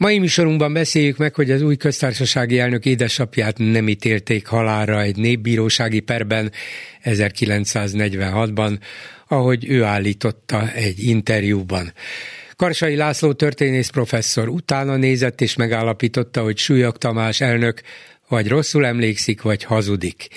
Mai műsorunkban beszéljük meg, hogy az új köztársasági elnök édesapját nem ítélték halára egy népbírósági perben 1946-ban, ahogy ő állította egy interjúban. Karsai László történész professzor utána nézett és megállapította, hogy Súlyog Tamás elnök vagy rosszul emlékszik, vagy hazudik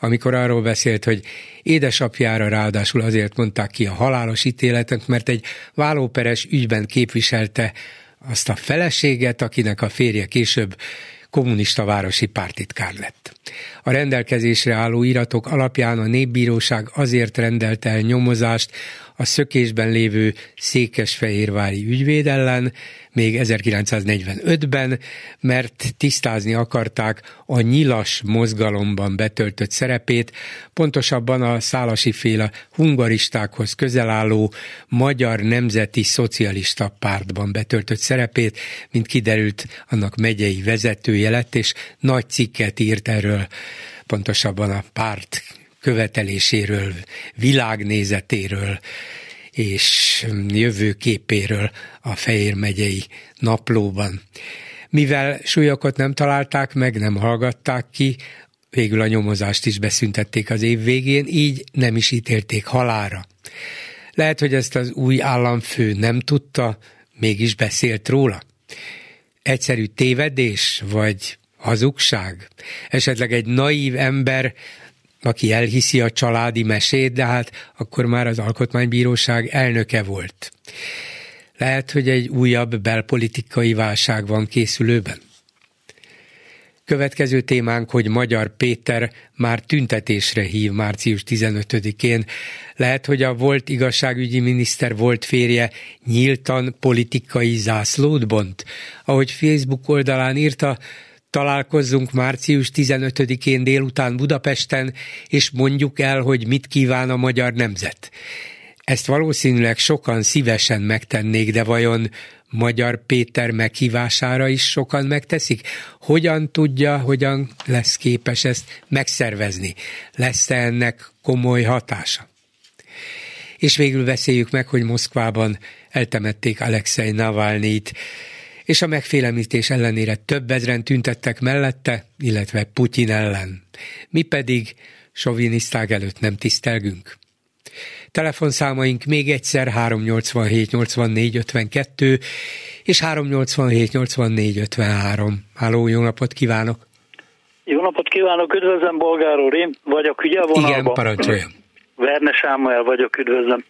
amikor arról beszélt, hogy édesapjára ráadásul azért mondták ki a halálos ítéletet, mert egy vállóperes ügyben képviselte azt a feleséget, akinek a férje később kommunista városi pártitkár lett. A rendelkezésre álló iratok alapján a népbíróság azért rendelt el nyomozást a szökésben lévő székesfehérvári ügyvéd ellen, még 1945-ben, mert tisztázni akarták a nyilas mozgalomban betöltött szerepét, pontosabban a szálasi féle hungaristákhoz közel álló Magyar Nemzeti Szocialista Pártban betöltött szerepét, mint kiderült annak megyei vezetője lett, és nagy cikket írt erről, pontosabban a párt követeléséről, világnézetéről, és jövőképéről a Fehér megyei naplóban. Mivel súlyokat nem találták meg, nem hallgatták ki, végül a nyomozást is beszüntették az év végén, így nem is ítélték halára. Lehet, hogy ezt az új államfő nem tudta, mégis beszélt róla. Egyszerű tévedés, vagy hazugság? Esetleg egy naív ember aki elhiszi a családi mesét, de hát akkor már az alkotmánybíróság elnöke volt. Lehet, hogy egy újabb belpolitikai válság van készülőben. Következő témánk, hogy Magyar Péter már tüntetésre hív március 15-én. Lehet, hogy a volt igazságügyi miniszter volt férje nyíltan politikai zászlót bont. Ahogy Facebook oldalán írta, találkozzunk március 15-én délután Budapesten, és mondjuk el, hogy mit kíván a magyar nemzet. Ezt valószínűleg sokan szívesen megtennék, de vajon Magyar Péter meghívására is sokan megteszik? Hogyan tudja, hogyan lesz képes ezt megszervezni? Lesz-e ennek komoly hatása? És végül beszéljük meg, hogy Moszkvában eltemették Alexei Navalnyit, és a megfélemlítés ellenére több ezren tüntettek mellette, illetve Putyin ellen. Mi pedig soviniszták előtt nem tisztelgünk. Telefonszámaink még egyszer 387 84 52 és 387 84 53. Háló, jó napot kívánok! Jó napot kívánok, üdvözlöm Bolgár úr, én vagyok ugye a vonalban. Igen, parancsoljon. Verne Sámuel vagyok, üdvözlöm.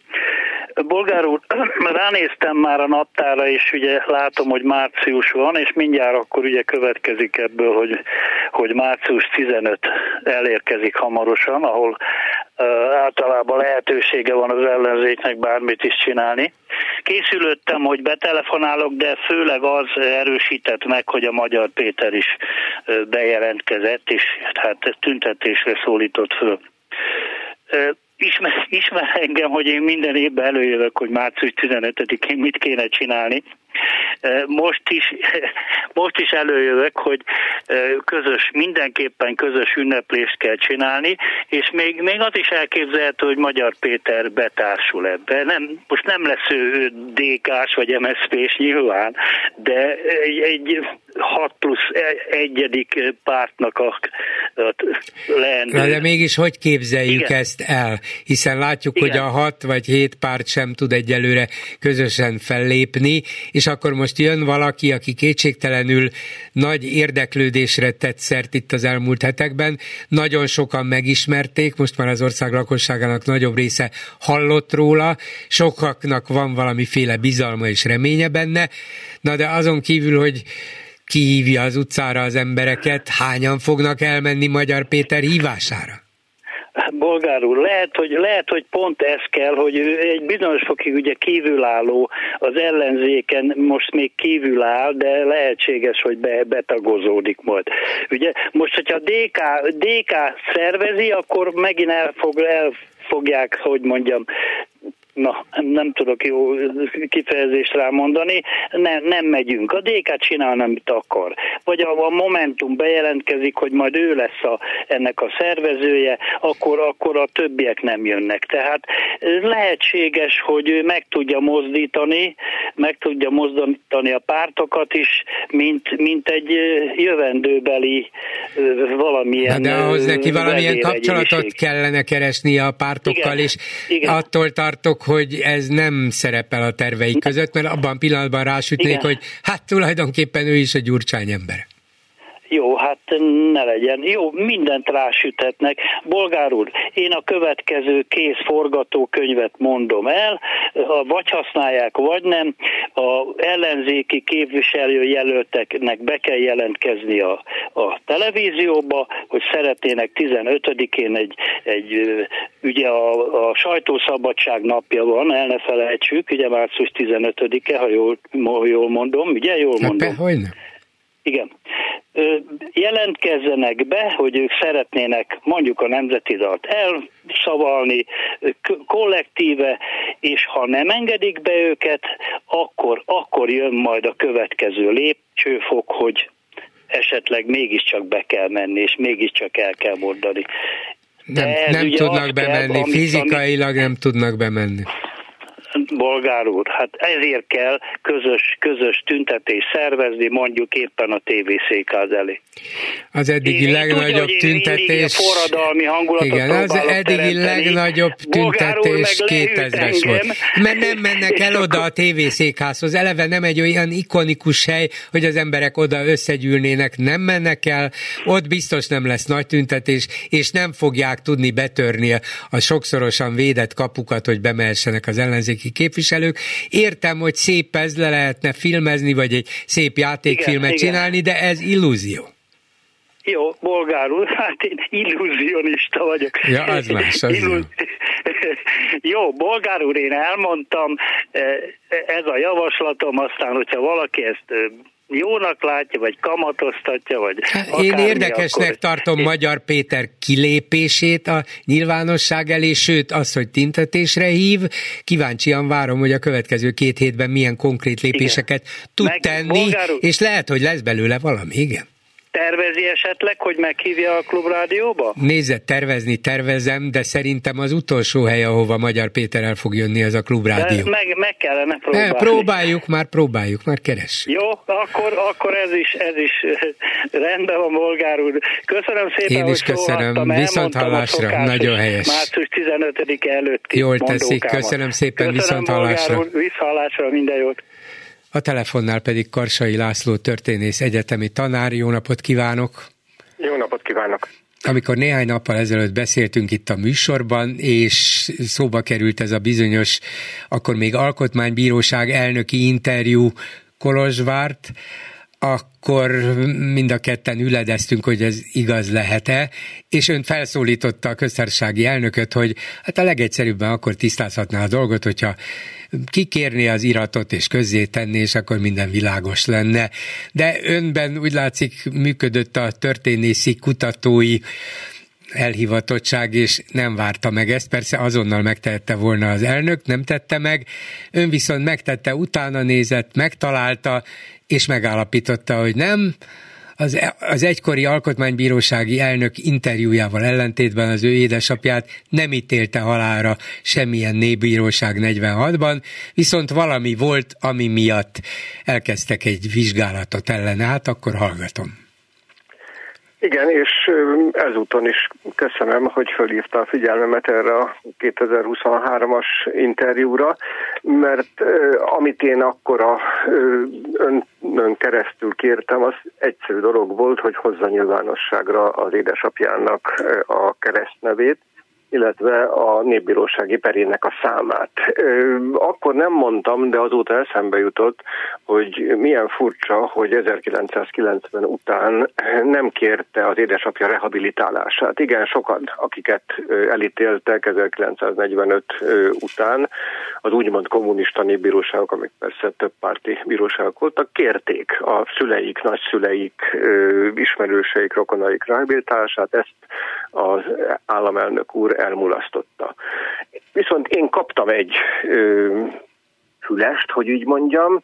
Bolgár úr, ránéztem már a naptára, és ugye látom, hogy március van, és mindjárt akkor ugye következik ebből, hogy, hogy március 15 elérkezik hamarosan, ahol általában lehetősége van az ellenzéknek bármit is csinálni. Készülöttem, hogy betelefonálok, de főleg az erősített meg, hogy a Magyar Péter is bejelentkezett, és hát tüntetésre szólított föl ismer, ismer engem, hogy én minden évben előjövök, hogy március 15-én mit kéne csinálni. Most is, most is előjövök, hogy közös, mindenképpen közös ünneplést kell csinálni, és még, még az is elképzelhető, hogy Magyar Péter betársul ebbe. Nem, most nem lesz ő DK-s vagy MSZP-s nyilván, de egy, egy 6 plusz e, egyedik pártnak a, a leendő. Na de mégis hogy képzeljük Igen. ezt el? Hiszen látjuk, Igen. hogy a 6 vagy 7 párt sem tud egyelőre közösen fellépni, és akkor most jön valaki, aki kétségtelenül nagy érdeklődésre tett szert itt az elmúlt hetekben. Nagyon sokan megismerték, most már az ország lakosságának nagyobb része hallott róla, sokaknak van valamiféle bizalma és reménye benne, na de azon kívül, hogy kihívja az utcára az embereket, hányan fognak elmenni Magyar Péter hívására? bolgár úr, lehet hogy, lehet, hogy pont ez kell, hogy ő egy bizonyos fokig ugye kívülálló az ellenzéken most még kívül áll, de lehetséges, hogy be, betagozódik majd. Ugye most, hogyha DK, DK szervezi, akkor megint el fog, el fogják, hogy mondjam, na, nem tudok jó kifejezést rámondani, ne, nem megyünk. A DK csinál, amit akar. Vagy a, a Momentum bejelentkezik, hogy majd ő lesz a, ennek a szervezője, akkor, akkor a többiek nem jönnek. Tehát lehetséges, hogy ő meg tudja mozdítani, meg tudja mozdítani a pártokat is, mint, mint egy jövendőbeli valamilyen... Na de ahhoz neki valamilyen kapcsolatot kellene keresnie a pártokkal, igen, és igen. attól tartok, hogy ez nem szerepel a terveik között, mert abban pillanatban rásütnék, Igen. hogy hát tulajdonképpen ő is a gyurcsány ember. Jó, hát ne legyen. Jó, mindent rásütetnek. Bolgár úr, én a következő kész forgatókönyvet mondom el, vagy használják, vagy nem. A ellenzéki képviselő jelölteknek be kell jelentkezni a, a televízióba, hogy szeretnének 15-én egy, egy ugye a, a sajtószabadság napja van, el ne felejtsük, ugye március 15-e, ha jól, jól mondom, ugye jól hát mondom. Hát? Igen. Jelentkezzenek be, hogy ők szeretnének mondjuk a nemzeti dalt elszavalni kollektíve, és ha nem engedik be őket, akkor, akkor jön majd a következő lépcsőfok, hogy esetleg mégiscsak be kell menni, és mégiscsak el kell mondani. Nem, nem tudnak bemenni, kell, fizikailag nem tudnak bemenni bolgár úr, hát ezért kell közös, közös tüntetés szervezni, mondjuk éppen a tévészékház elé. Az eddigi én legnagyobb tudja, tüntetés... forradalmi hangulatot Igen, az eddigi teremteni. legnagyobb tüntetés 2000-es volt. Mert nem mennek el oda a tévészékházhoz. Eleve nem egy olyan ikonikus hely, hogy az emberek oda összegyűlnének, nem mennek el, ott biztos nem lesz nagy tüntetés, és nem fogják tudni betörni a sokszorosan védett kapukat, hogy bemehessenek az ellenzéki képviselők. Értem, hogy szép ez le lehetne filmezni, vagy egy szép játékfilmet igen, csinálni, igen. de ez illúzió. Jó, bolgárul, hát én illúzionista vagyok. Ja, az más, az Illú... Jó, bolgár úr, én elmondtam, e, ez a javaslatom, aztán, hogyha valaki ezt e, jónak látja, vagy kamatoztatja, vagy hát Én érdekesnek akkor... tartom én... Magyar Péter kilépését a nyilvánosság elé, sőt az, hogy tintetésre hív. Kíváncsian várom, hogy a következő két hétben milyen konkrét lépéseket igen. tud Meg tenni, bolgárul... és lehet, hogy lesz belőle valami, igen. Tervezi esetleg, hogy meghívja a klubrádióba? Nézze, tervezni tervezem, de szerintem az utolsó hely, ahova Magyar Péter el fog jönni, az a klubrádió. De meg, meg kellene próbálni. Ne, próbáljuk már, próbáljuk már, keres. Jó, akkor, akkor ez is, ez is rendben van, Bolgár úr. Köszönöm szépen, Én is köszönöm, viszont hallásra, nagyon helyes. Március 15 előtt Jól teszik, köszönöm szépen, köszönöm, viszont hallásra. Úr, visszahallásra, minden jót. A telefonnál pedig Karsai László történész egyetemi tanár. Jó napot kívánok! Jó napot kívánok! Amikor néhány nappal ezelőtt beszéltünk itt a műsorban, és szóba került ez a bizonyos, akkor még alkotmánybíróság elnöki interjú Kolozsvárt, akkor mind a ketten üledeztünk, hogy ez igaz lehet-e, és ön felszólította a köztársasági elnököt, hogy hát a legegyszerűbben akkor tisztázhatná a dolgot, hogyha kikérni az iratot és közzé tenni, és akkor minden világos lenne. De önben úgy látszik működött a történészi kutatói elhivatottság, és nem várta meg ezt. Persze azonnal megtehette volna az elnök, nem tette meg. Ön viszont megtette, utána nézett, megtalálta, és megállapította, hogy nem, az, az egykori alkotmánybírósági elnök interjújával ellentétben az ő édesapját nem ítélte halára semmilyen népbíróság 46-ban, viszont valami volt, ami miatt elkezdtek egy vizsgálatot ellene, hát akkor hallgatom. Igen, és ezúton is köszönöm, hogy fölhívta a figyelmemet erre a 2023-as interjúra, mert amit én akkor a ön, ön keresztül kértem, az egyszerű dolog volt, hogy hozza nyilvánosságra az édesapjának a keresztnevét, illetve a népbírósági perének a számát. Akkor nem mondtam, de azóta eszembe jutott, hogy milyen furcsa, hogy 1990 után nem kérte az édesapja rehabilitálását. Igen, sokan, akiket elítéltek 1945 után, az úgymond kommunista népbíróságok, amik persze több párti bíróságok voltak, kérték a szüleik, nagyszüleik, ismerőseik, rokonaik rehabilitálását, ezt az államelnök úr elmulasztotta. Viszont én kaptam egy fülest, hogy úgy mondjam,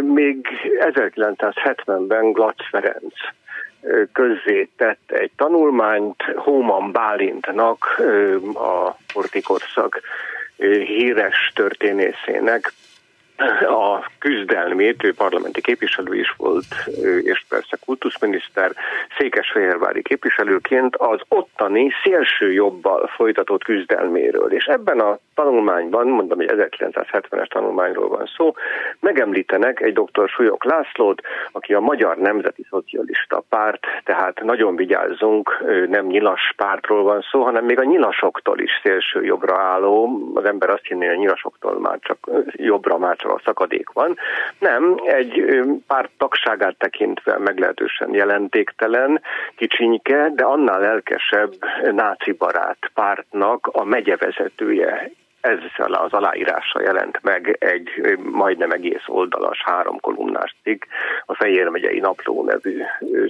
még 1970-ben Glatz Ferenc közzé tett egy tanulmányt Hóman Bálintnak, a portikorszak híres történészének a küzdelmét, ő parlamenti képviselő is volt, és persze kultuszminiszter, székesfehérvári képviselőként az ottani szélső jobbal folytatott küzdelméről. És ebben a tanulmányban, mondom, hogy 1970-es tanulmányról van szó, megemlítenek egy dr. Súlyok Lászlót, aki a Magyar Nemzeti Szocialista Párt, tehát nagyon vigyázzunk, nem nyilas pártról van szó, hanem még a nyilasoktól is szélső jobbra álló, az ember azt hinné, hogy a nyilasoktól már csak jobbra már a szakadék van. Nem, egy párt tagságát tekintve meglehetősen jelentéktelen, kicsinyke, de annál lelkesebb náci barát pártnak a megyevezetője ezzel az aláírással jelent meg egy majdnem egész oldalas, három kolumnás cikk a Fejér megyei Napló nevű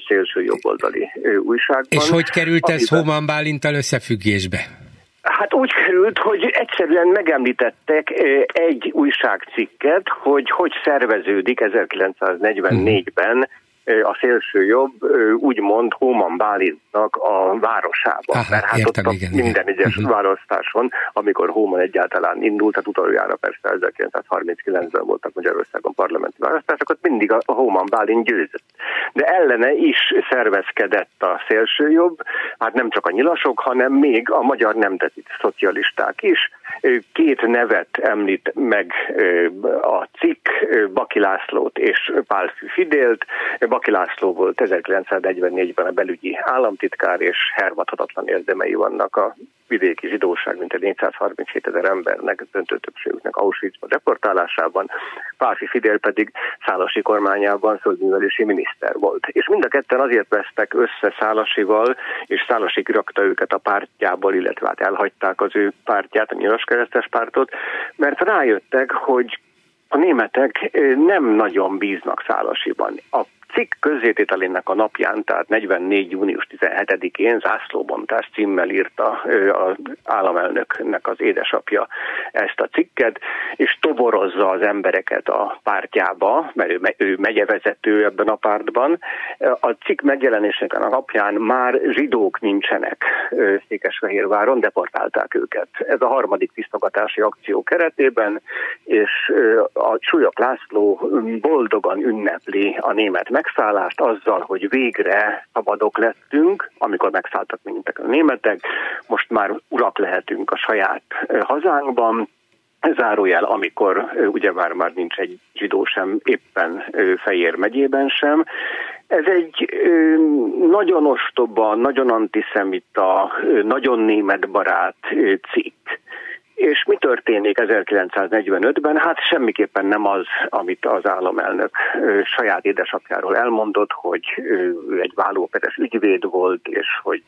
szélső jobboldali újságban. És hogy került ez Hóman Bálintal összefüggésbe? Hát úgy került, hogy egyszerűen megemlítettek egy újságcikket, hogy hogy szerveződik 1944-ben a szélső jobb úgymond Hóman Bálintnak a városában. Aha, Mert hát értem, ott igen, minden igen. egyes uh-huh. választáson, amikor Hóman egyáltalán indult, hát utoljára persze 1939-ben voltak Magyarországon parlamenti választások, ott mindig a Hóman Bálint győzött. De ellene is szervezkedett a szélső jobb, hát nem csak a nyilasok, hanem még a magyar nemzeti szocialisták is. Két nevet említ meg a cikk, Baki Lászlót és Pálfű Fidélt, Baki László volt 1944-ben a belügyi államtitkár, és hervadhatatlan érdemei vannak a vidéki zsidóság, mint egy 437 ezer embernek, döntő többségüknek Auschwitzban deportálásában, Pálfi Fidel pedig Szálasi kormányában földművelési miniszter volt. És mind a ketten azért vesztek össze Szálasival, és Szálasi kirakta őket a pártjából, illetve hát elhagyták az ő pártját, a nyilas keresztes pártot, mert rájöttek, hogy a németek nem nagyon bíznak Szálasiban. A cikk közzétételének a napján, tehát 44. június 17-én zászlóbontás címmel írta az államelnöknek az édesapja ezt a cikket, és toborozza az embereket a pártjába, mert ő, ő megyevezető ebben a pártban. A cikk megjelenésének a napján már zsidók nincsenek Székesfehérváron, deportálták őket. Ez a harmadik tisztogatási akció keretében, és a Súlyok László boldogan ünnepli a német megszállást azzal, hogy végre szabadok lettünk, amikor megszálltak minket a németek, most már urak lehetünk a saját hazánkban, zárójel, amikor ugye már, már nincs egy zsidó sem éppen Fejér megyében sem. Ez egy nagyon ostoba, nagyon antiszemita, nagyon német barát cikk. És mi történik 1945-ben? Hát semmiképpen nem az, amit az államelnök saját édesapjáról elmondott, hogy ő egy vállóperes ügyvéd volt, és hogy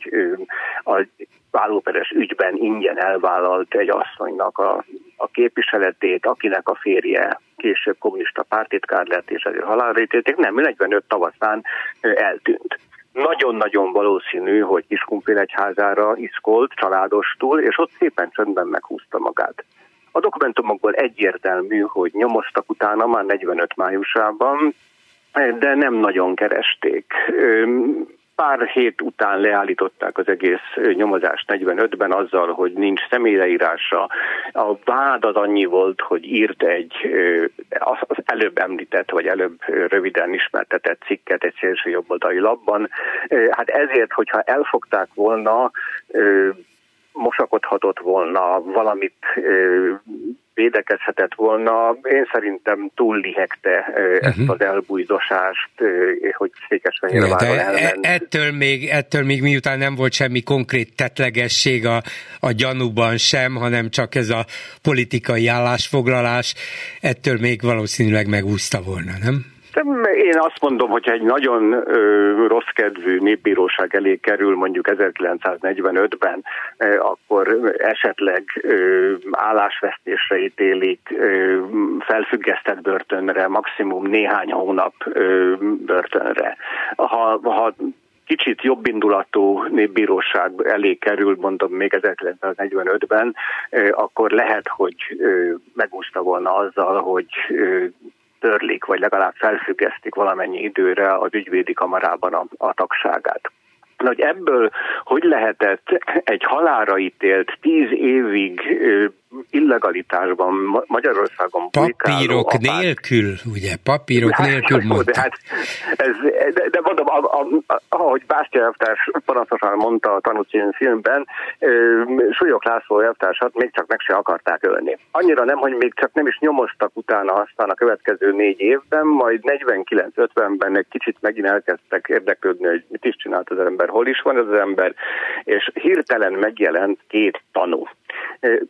a vállóperes ügyben ingyen elvállalt egy asszonynak a, a képviseletét, akinek a férje később kommunista pártitkár lett, és ezért halálra ítélték. Nem, 45 tavaszán eltűnt nagyon-nagyon valószínű, hogy Kiskumpél egyházára iszkolt családostul, és ott szépen csöndben meghúzta magát. A dokumentumokból egyértelmű, hogy nyomoztak utána már 45 májusában, de nem nagyon keresték pár hét után leállították az egész nyomozást 45-ben azzal, hogy nincs személyleírása. A vád az annyi volt, hogy írt egy az előbb említett, vagy előbb röviden ismertetett cikket egy szélső jobboldali labban. Hát ezért, hogyha elfogták volna, mosakodhatott volna, valamit védekezhetett volna. Én szerintem túl lihegte ezt uh-huh. az elbújdosást, hogy Székesfehérváron elment. E- ettől még, ettől még miután nem volt semmi konkrét tetlegesség a, a gyanúban sem, hanem csak ez a politikai állásfoglalás, ettől még valószínűleg megúszta volna, nem? Én azt mondom, hogyha egy nagyon ö, rossz kedvű népbíróság elé kerül mondjuk 1945-ben, ö, akkor esetleg ö, állásvesztésre ítélik, ö, felfüggesztett börtönre, maximum néhány hónap ö, börtönre. Ha, ha kicsit jobbindulatú népbíróság elé kerül, mondom még 1945-ben, akkor lehet, hogy megúszta volna azzal, hogy törlik, vagy legalább felfüggesztik valamennyi időre az ügyvédi kamarában a, a tagságát. Na, hogy ebből hogy lehetett egy halára ítélt tíz évig illegalitásban Magyarországon Papírok nélkül, ugye? Papírok hát, nélkül mondta. De, hát, ez, de, de mondom, a, a, a, ahogy Bástya elvtárs panaszosan mondta a tanúcín filmben, Súlyok László elvtársat még csak meg se akarták ölni. Annyira nem, hogy még csak nem is nyomoztak utána aztán a következő négy évben, majd 49-50-ben egy kicsit megint elkezdtek érdeklődni, hogy mit is csinált az ember, hol is van az ember, és hirtelen megjelent két tanú.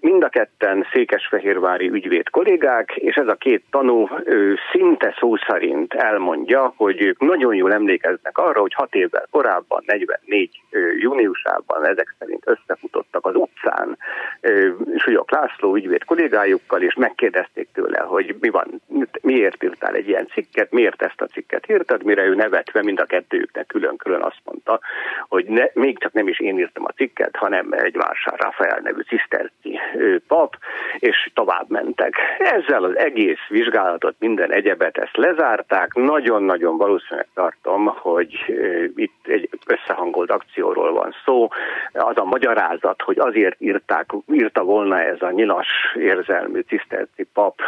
Mind a ketten székesfehérvári ügyvéd kollégák, és ez a két tanú szinte szó szerint elmondja, hogy ők nagyon jól emlékeznek arra, hogy hat évvel korábban, 44 júniusában ezek szerint összefutottak az utcán Súlyok László ügyvéd kollégájukkal, és megkérdezték tőle, hogy mi van, miért írtál egy ilyen cikket, miért ezt a cikket írtad, mire ő nevetve mind a kettőjüknek külön-külön azt mondta, hogy ne, még csak nem is én írtam a cikket, hanem egy Vásár Rafael nevű ciszterci pap, és tovább mentek. Ezzel az egész vizsgálatot, minden egyebet ezt lezárták. Nagyon-nagyon valószínűleg tartom, hogy itt egy összehangolt akcióról van szó. Az a magyarázat, hogy azért írták, írta volna ez a nyilas érzelmű ciszterci pap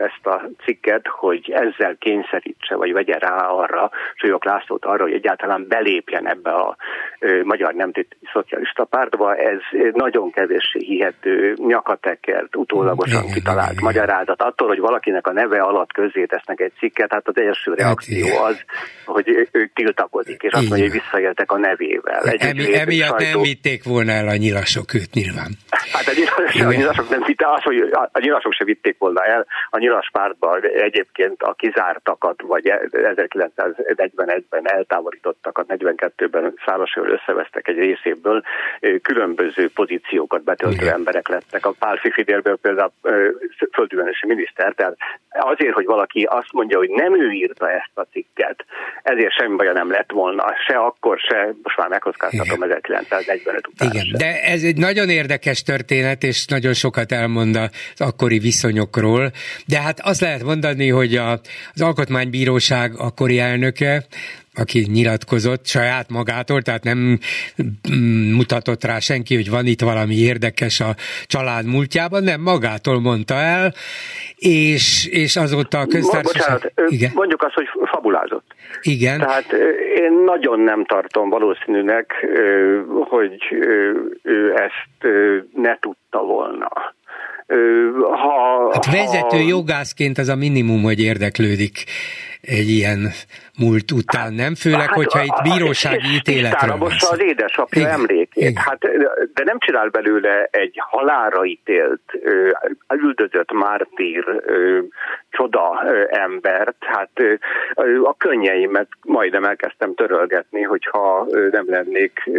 ezt a cikket, hogy ezzel kényszerítse, vagy vegye rá arra, Súlyok Lászlót arra, hogy egyáltalán belépjen ebbe a magyar nemzeti szocialista pártba. Ez nagyon kevéssé hihető, nyakatekert, utólagosan igen, kitalált igen, magyarázat. Attól, hogy valakinek a neve alatt közzé tesznek egy cikket, hát az első hát reakció az, hogy ő tiltakozik, és azt mondja, hogy visszaéltek a nevével. Egy Emi, emiatt sajtó... nem vitték volna el a nyilasok őt nyilván. Hát a nyilasok, a nyilasok nem vitték, az, hogy a nyilasok se vitték volna el. A nyilas pártban egyébként a kizártakat, vagy 1941-ben eltávolítottakat, 42-ben Szárasőről összevesztek egy részéből, különböző pozíciókat betöltő Igen. emberek lettek. A Pál Fidélből például földművelési miniszter, tehát azért, hogy valaki azt mondja, hogy nem ő írta ezt a cikket, ezért semmi baja nem lett volna, se akkor, se, most már megkockáztatom 1945 után. Igen, se. de ez egy nagyon érdekes történet, és nagyon sokat elmond az akkori viszonyokról, de hát azt lehet mondani, hogy a, az Alkotmánybíróság akkori elnöke aki nyilatkozott saját magától, tehát nem mutatott rá senki, hogy van itt valami érdekes a család múltjában, nem magától mondta el, és, és azóta a köztársaság... Bocsánat, igen? mondjuk azt, hogy fabulázott. Igen. Tehát én nagyon nem tartom valószínűnek, hogy ő ezt ne tudta volna. Ha, hát vezető ha... jogászként az a minimum, hogy érdeklődik egy ilyen múlt után, nem? Főleg, hát, hogyha itt bírósági ítéletről van az édesapja Igen. emlékét. Hát, de nem csinál belőle egy halára ítélt, üldözött mártír, csoda embert. Hát a könnyeimet majdnem elkezdtem törölgetni, hogyha nem lennék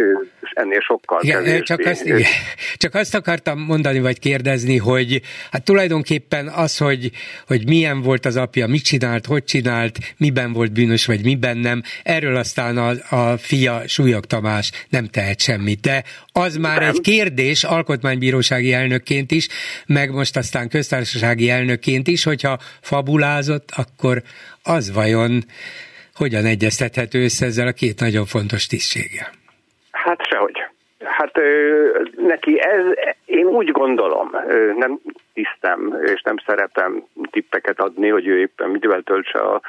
ennél sokkal igen, kevésbé. Csak azt, igen, csak azt akartam mondani, vagy kérdezni, hogy hát tulajdonképpen az, hogy, hogy milyen volt az apja, mit csinált, hogy csinált, miben volt bűnös, vagy miben nem, erről aztán a, a fia Súlyog Tamás nem tehet semmit. De az már nem. egy kérdés alkotmánybírósági elnökként is, meg most aztán köztársasági elnökként is, hogyha fabulázott, akkor az vajon hogyan egyeztethető össze ezzel a két nagyon fontos tisztséggel? Hát sehogy. Hát ö, neki ez, Én úgy gondolom, nem tisztem és nem szeretem tippeket adni, hogy ő éppen mivel töltse a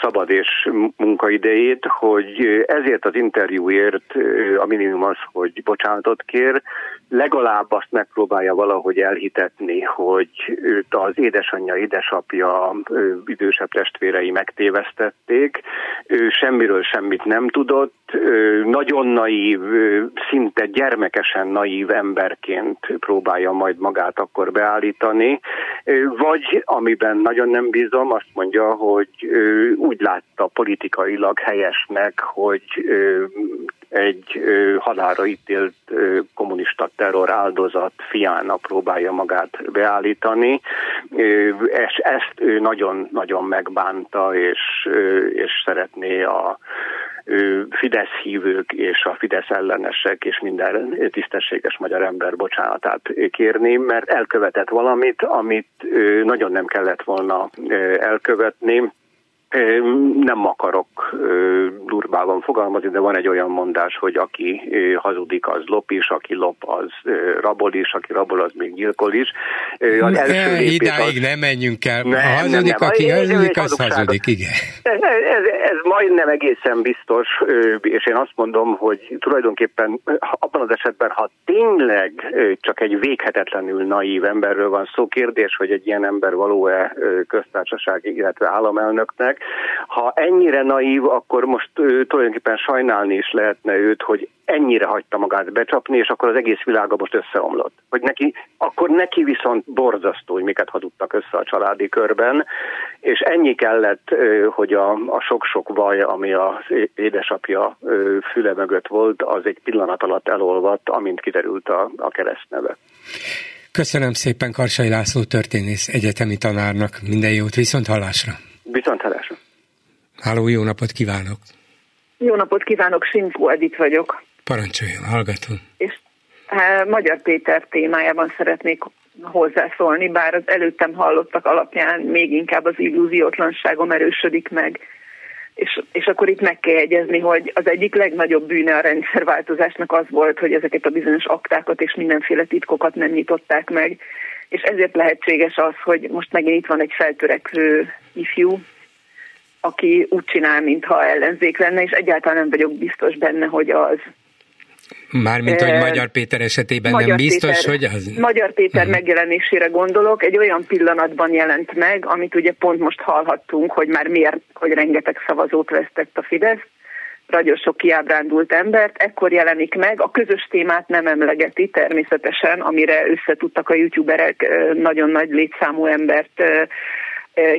szabad és munkaidejét, hogy ezért az interjúért a minimum az, hogy bocsánatot kér, legalább azt megpróbálja valahogy elhitetni, hogy őt az édesanyja, édesapja, idősebb testvérei megtévesztették, ő semmiről semmit nem tudott, nagyon naív, szinte gyermekesen naív emberként próbálja majd magát akkor beállítani, vagy amiben nagyon nem bízom, azt mondja, hogy úgy látta politikailag helyesnek, hogy egy halára ítélt kommunista terror áldozat fiának próbálja magát beállítani, és ezt ő nagyon-nagyon megbánta, és, és szeretné a Fidesz hívők és a Fidesz ellenesek és minden tisztességes magyar ember bocsánatát kérni, mert elkövetett valamit, amit nagyon nem kellett volna elkövetni, nem akarok durvában fogalmazni, de van egy olyan mondás, hogy aki hazudik, az lop is, aki lop, az rabol is, aki rabol, az még gyilkol is. Az első Idáig az... nem menjünk el. Nem, ha hazudik, nem, nem. aki hazudik, az hazudik, igen. Ez, ez, ez majdnem egészen biztos, és én azt mondom, hogy tulajdonképpen abban az esetben, ha tényleg csak egy véghetetlenül naív emberről van szó, kérdés, hogy egy ilyen ember való-e köztársasági, illetve államelnöknek, ha ennyire naív, akkor most ő, tulajdonképpen sajnálni is lehetne őt, hogy ennyire hagyta magát becsapni, és akkor az egész világa most összeomlott. Hogy neki, akkor neki viszont borzasztó, hogy miket hazudtak össze a családi körben, és ennyi kellett, hogy a, a sok-sok vaj, ami az édesapja füle mögött volt, az egy pillanat alatt elolvadt, amint kiderült a, a keresztneve. Köszönöm szépen Karsai László történész egyetemi tanárnak. Minden jót, viszont hallásra! Viszont hallásra! Háló, jó napot kívánok! Jó napot kívánok, Simfó Edith vagyok. Parancsoljon, hallgatom. És hát, Magyar Péter témájában szeretnék hozzászólni, bár az előttem hallottak alapján még inkább az illúziótlanságom erősödik meg. És, és akkor itt meg kell jegyezni, hogy az egyik legnagyobb bűne a rendszerváltozásnak az volt, hogy ezeket a bizonyos aktákat és mindenféle titkokat nem nyitották meg, és ezért lehetséges az, hogy most megint itt van egy feltörekvő ifjú, aki úgy csinál, mintha ellenzék lenne, és egyáltalán nem vagyok biztos benne, hogy az. Mármint, hogy Magyar Péter esetében Magyar nem biztos, Péter, hogy az... Magyar Péter uh-huh. megjelenésére gondolok, egy olyan pillanatban jelent meg, amit ugye pont most hallhattunk, hogy már miért, hogy rengeteg szavazót vesztett a Fidesz, nagyon sok kiábrándult embert, ekkor jelenik meg, a közös témát nem emlegeti természetesen, amire összetudtak a youtuberek nagyon nagy létszámú embert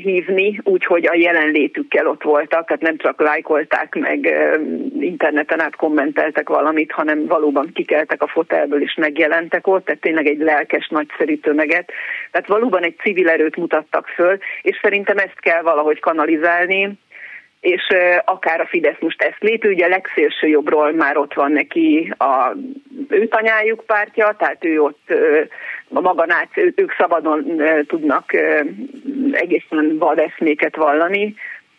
hívni, úgyhogy a jelenlétükkel ott voltak, tehát nem csak lájkolták meg, interneten át kommenteltek valamit, hanem valóban kikeltek a fotelből és megjelentek ott, tehát tényleg egy lelkes, nagyszerű tömeget. Tehát valóban egy civil erőt mutattak föl, és szerintem ezt kell valahogy kanalizálni, és akár a Fidesz most ezt lépi, ugye a legszélső jobbról már ott van neki a ő tanyájuk pártja, tehát ő ott a maga náci, ők szabadon tudnak egészen vad eszméket vallani,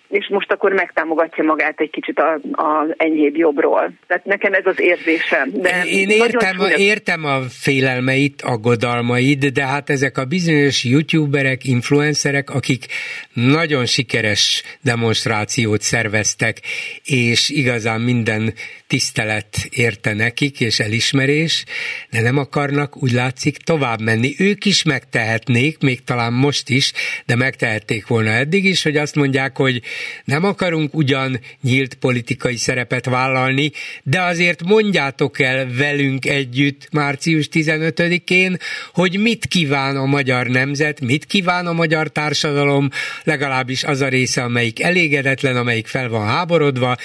és most akkor megtámogatja magát egy kicsit az enyhébb jobbról. Tehát nekem ez az érzésem. De Én értem, súlyos... értem a félelmeit, aggodalmaid, de hát ezek a bizonyos youtuberek, influencerek, akik nagyon sikeres demonstrációt szerveztek, és igazán minden tisztelet érte nekik, és elismerés, de nem akarnak, úgy látszik, tovább menni. Ők is megtehetnék, még talán most is, de megtehették volna eddig is, hogy azt mondják, hogy nem akarunk ugyan nyílt politikai szerepet vállalni, de azért mondjátok el velünk együtt március 15-én, hogy mit kíván a magyar nemzet, mit kíván a magyar társadalom, legalábbis az a része, amelyik elégedetlen, amelyik fel van háborodva,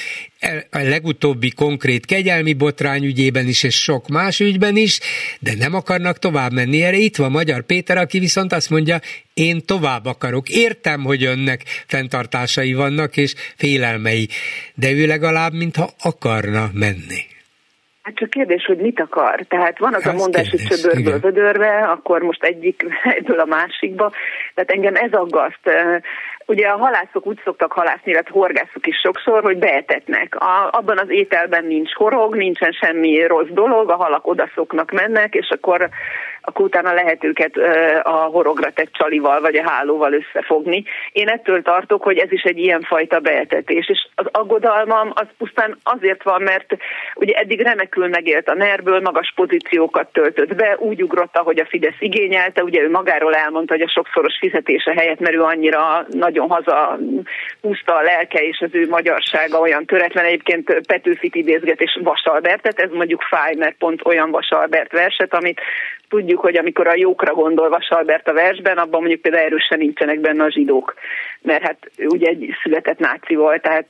a legutóbbi konkrét kegyelmi botrány ügyében is, és sok más ügyben is, de nem akarnak tovább menni. Erre itt van Magyar Péter, aki viszont azt mondja, én tovább akarok. Értem, hogy önnek fenntartásai vannak, és félelmei, de ő legalább, mintha akarna menni. Hát csak kérdés, hogy mit akar. Tehát van az Ez a mondás, hogy csöbörből vödörbe, akkor most egyik ebből a másikba. Tehát engem ez aggaszt. Ugye a halászok úgy szoktak halászni, illetve horgászok is sokszor, hogy beetetnek. A, abban az ételben nincs horog, nincsen semmi rossz dolog, a halak odaszoknak mennek, és akkor akkor utána lehet őket a horogra tett csalival vagy a hálóval összefogni. Én ettől tartok, hogy ez is egy ilyenfajta beetetés, és az aggodalmam az pusztán azért van, mert ugye eddig remekül megélt a NER-ből, magas pozíciókat töltött be, úgy ugrott, ahogy a Fidesz igényelte, ugye ő magáról elmondta, hogy a sokszoros fizetése helyett, mert ő annyira nagyon haza húzta a lelke, és az ő magyarsága olyan töretlen, egyébként Petőfit idézget, és Vasalbertet, ez mondjuk fáj, mert pont olyan Vasalbert verset, amit tudjuk, hogy amikor a jókra gondol Vasalbert a versben, abban mondjuk például erősen nincsenek benne a zsidók, mert hát ugye egy született náci volt, tehát...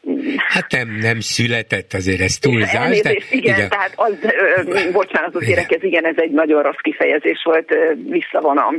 Hát nem, nem született, azért ez túlzás, Elnézést, de... Igen, igen, tehát az, ö, bocsánatot kérek, ez igen, ez egy nagyon rossz kifejezés volt, visszavonom.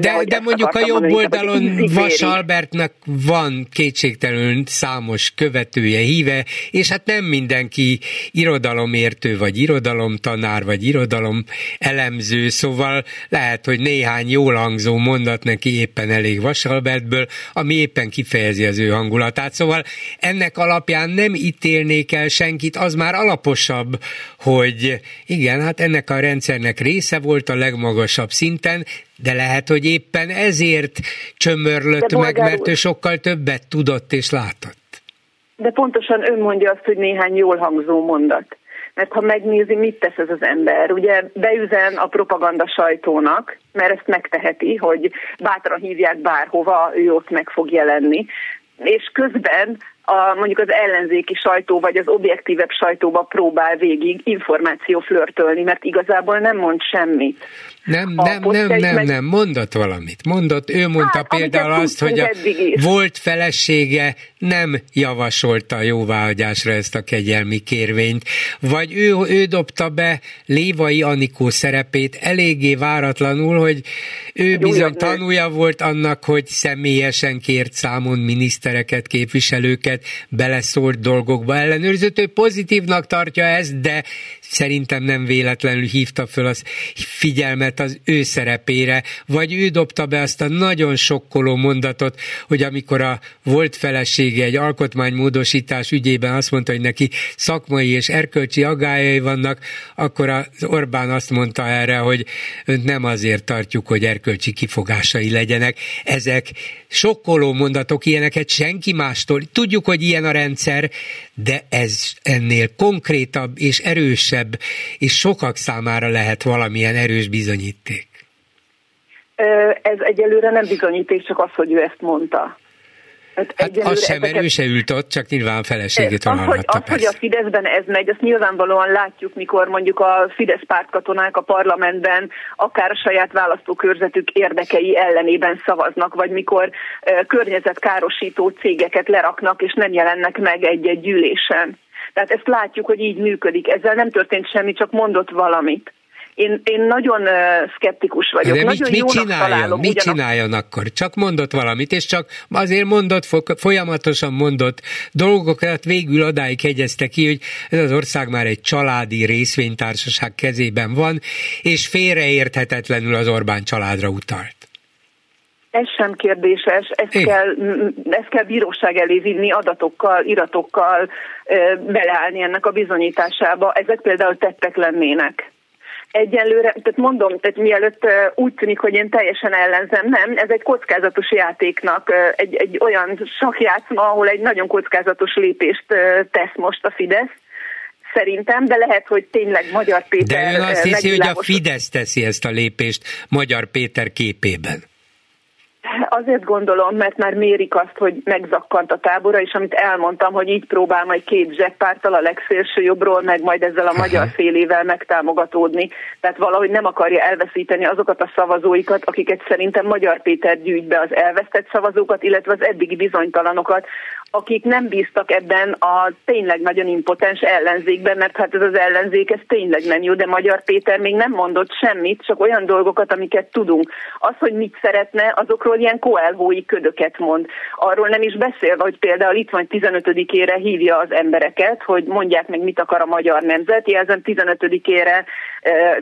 De, de mondjuk a jobb mondani, oldalon Vas Albertnek van kétségtelenül számos követője, híve, és hát nem mindenki irodalomértő, vagy irodalomtanár, vagy irodalom elemző, szóval lehet, hogy néhány jól hangzó mondat neki éppen elég Vas Albertből, ami éppen kifejezi az ő hangulatát. Szóval ennek alapján nem ítélnék el senkit, az már alaposabb, hogy igen, hát ennek a rendszernek része volt a legmagasabb szinten, de lehet, hogy éppen ezért csömörlött meg, mert ő sokkal többet tudott és látott. De pontosan ön mondja azt, hogy néhány jól hangzó mondat. Mert ha megnézi, mit tesz ez az ember, ugye beüzen a propaganda sajtónak, mert ezt megteheti, hogy bátran hívják bárhova, ő ott meg fog jelenni, és közben a, mondjuk az ellenzéki sajtó vagy az objektívebb sajtóba próbál végig információ flörtölni, mert igazából nem mond semmit. Nem, nem, nem, nem, meg... nem, mondott valamit. Mondott, ő mondta hát, például azt, hogy a volt felesége nem javasolta jóváhagyásra ezt a kegyelmi kérvényt, vagy ő, ő dobta be Lévai Anikó szerepét eléggé váratlanul, hogy ő bizony tanúja volt annak, hogy személyesen kért számon minisztereket, képviselőket, beleszólt dolgokba ellenőrzött. Ő pozitívnak tartja ezt, de szerintem nem véletlenül hívta föl az figyelmet az ő szerepére, vagy ő dobta be azt a nagyon sokkoló mondatot, hogy amikor a volt felesége egy alkotmánymódosítás ügyében azt mondta, hogy neki szakmai és erkölcsi agályai vannak, akkor az Orbán azt mondta erre, hogy nem azért tartjuk, hogy erkölcsi kifogásai legyenek. Ezek sokkoló mondatok, ilyeneket senki mástól. Tudjuk, hogy ilyen a rendszer, de ez ennél konkrétabb és erősebb, és sokak számára lehet valamilyen erős bizonyíték. Ez egyelőre nem bizonyíték, csak az, hogy ő ezt mondta. Hát, hát az sem, mert ő se ült ott, csak nyilván feleségét az, hogy, az, hogy a Fideszben ez megy, azt nyilvánvalóan látjuk, mikor mondjuk a Fidesz pártkatonák a parlamentben akár a saját választókörzetük érdekei ellenében szavaznak, vagy mikor uh, környezetkárosító cégeket leraknak, és nem jelennek meg egy-egy gyűlésen. Tehát ezt látjuk, hogy így működik. Ezzel nem történt semmi, csak mondott valamit. Én, én nagyon uh, szkeptikus vagyok. De nagyon mit, mit csináljon? Találom, mit ugyanak... csináljon akkor? Csak mondott valamit, és csak azért mondott, folyamatosan mondott dolgokat, végül odáig hegyezte ki, hogy ez az ország már egy családi részvénytársaság kezében van, és félreérthetetlenül az Orbán családra utalt. Ez sem kérdéses, ezt kell, ezt kell bíróság elé vinni adatokkal, iratokkal, beleállni ennek a bizonyításába. Ezek például tettek lennének egyelőre, tehát mondom, tehát mielőtt úgy tűnik, hogy én teljesen ellenzem, nem, ez egy kockázatos játéknak, egy, egy olyan sakjátszma, ahol egy nagyon kockázatos lépést tesz most a Fidesz, szerintem, de lehet, hogy tényleg Magyar Péter... De ön azt hiszi, hogy a Fidesz teszi ezt a lépést Magyar Péter képében. Azért gondolom, mert már mérik azt, hogy megzakkant a tábora, és amit elmondtam, hogy így próbál majd két zseppártal a legszélső jobbról, meg majd ezzel a magyar félével megtámogatódni. Tehát valahogy nem akarja elveszíteni azokat a szavazóikat, akiket szerintem Magyar Péter gyűjt be az elvesztett szavazókat, illetve az eddigi bizonytalanokat, akik nem bíztak ebben a tényleg nagyon impotens ellenzékben, mert hát ez az ellenzék, ez tényleg nem jó, de Magyar Péter még nem mondott semmit, csak olyan dolgokat, amiket tudunk. Az, hogy mit szeretne, azokról ilyen koelhói ködöket mond. Arról nem is beszélve, hogy például itt van 15-ére hívja az embereket, hogy mondják meg, mit akar a magyar nemzet. Jelzem 15-ére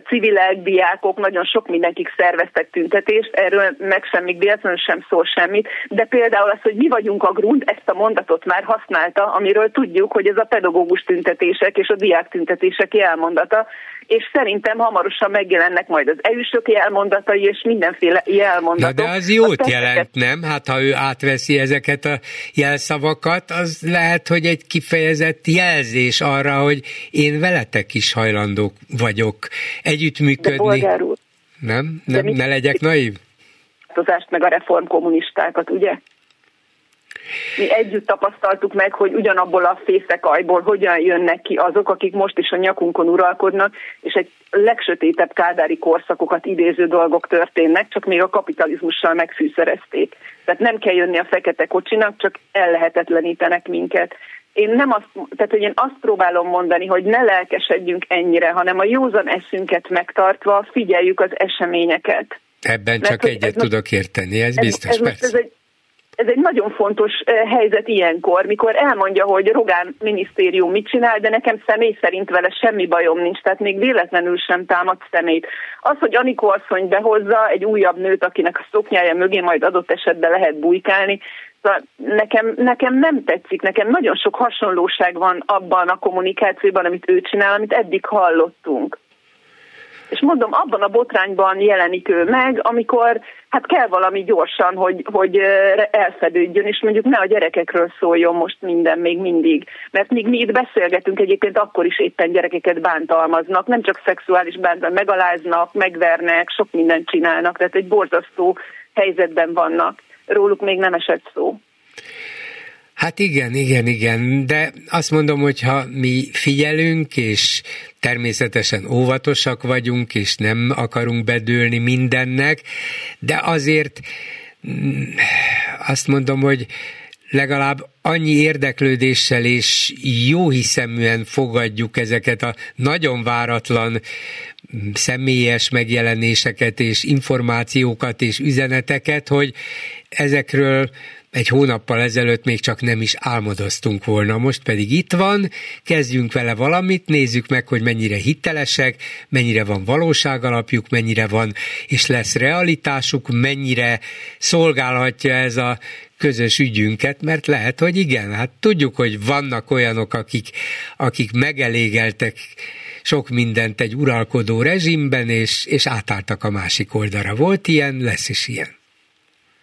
civilek, diákok, nagyon sok mindenkik szerveztek tüntetést, erről meg semmi véletlenül sem szól semmit, de például az, hogy mi vagyunk a grund, ezt a mondatot már használta, amiről tudjuk, hogy ez a pedagógus tüntetések és a diák tüntetések jelmondata, és szerintem hamarosan megjelennek majd az EU-sok jelmondatai, és mindenféle jelmondatok. Na de az jót jelent, nem? Hát ha ő átveszi ezeket a jelszavakat, az lehet, hogy egy kifejezett jelzés arra, hogy én veletek is hajlandó vagyok együttműködni. De nem? nem ne legyek naív? meg a reformkommunistákat, ugye? mi együtt tapasztaltuk meg, hogy ugyanabból a fészekajból hogyan jönnek ki azok, akik most is a nyakunkon uralkodnak, és egy legsötétebb kádári korszakokat idéző dolgok történnek, csak még a kapitalizmussal megfűszerezték. Tehát nem kell jönni a fekete kocsinak, csak ellehetetlenítenek minket. Én nem azt, tehát hogy én azt próbálom mondani, hogy ne lelkesedjünk ennyire, hanem a józan eszünket megtartva figyeljük az eseményeket. Ebben Mert, csak egyet ez tudok érteni, ez, ez biztos, ez, persze. Ez egy, ez egy nagyon fontos helyzet ilyenkor, mikor elmondja, hogy Rogán minisztérium mit csinál, de nekem személy szerint vele semmi bajom nincs, tehát még véletlenül sem támad szemét. Az, hogy Anikó asszony behozza egy újabb nőt, akinek a szoknyája mögé majd adott esetben lehet bujkálni, szóval nekem, nekem nem tetszik, nekem nagyon sok hasonlóság van abban a kommunikációban, amit ő csinál, amit eddig hallottunk. És mondom, abban a botrányban jelenik ő meg, amikor hát kell valami gyorsan, hogy, hogy elfedődjön, és mondjuk ne a gyerekekről szóljon most minden még mindig. Mert míg mi itt beszélgetünk, egyébként akkor is éppen gyerekeket bántalmaznak, nem csak szexuális bántalmaznak, megaláznak, megvernek, sok mindent csinálnak, tehát egy borzasztó helyzetben vannak. Róluk még nem esett szó. Hát igen, igen, igen, de azt mondom, hogy ha mi figyelünk, és természetesen óvatosak vagyunk, és nem akarunk bedőlni mindennek, de azért mm, azt mondom, hogy legalább annyi érdeklődéssel és jó hiszeműen fogadjuk ezeket a nagyon váratlan mm, személyes megjelenéseket és információkat és üzeneteket, hogy ezekről egy hónappal ezelőtt még csak nem is álmodoztunk volna, most pedig itt van, kezdjünk vele valamit, nézzük meg, hogy mennyire hitelesek, mennyire van valóságalapjuk, mennyire van és lesz realitásuk, mennyire szolgálhatja ez a közös ügyünket, mert lehet, hogy igen, hát tudjuk, hogy vannak olyanok, akik, akik megelégeltek sok mindent egy uralkodó rezsimben, és, és átálltak a másik oldalra. Volt ilyen, lesz is ilyen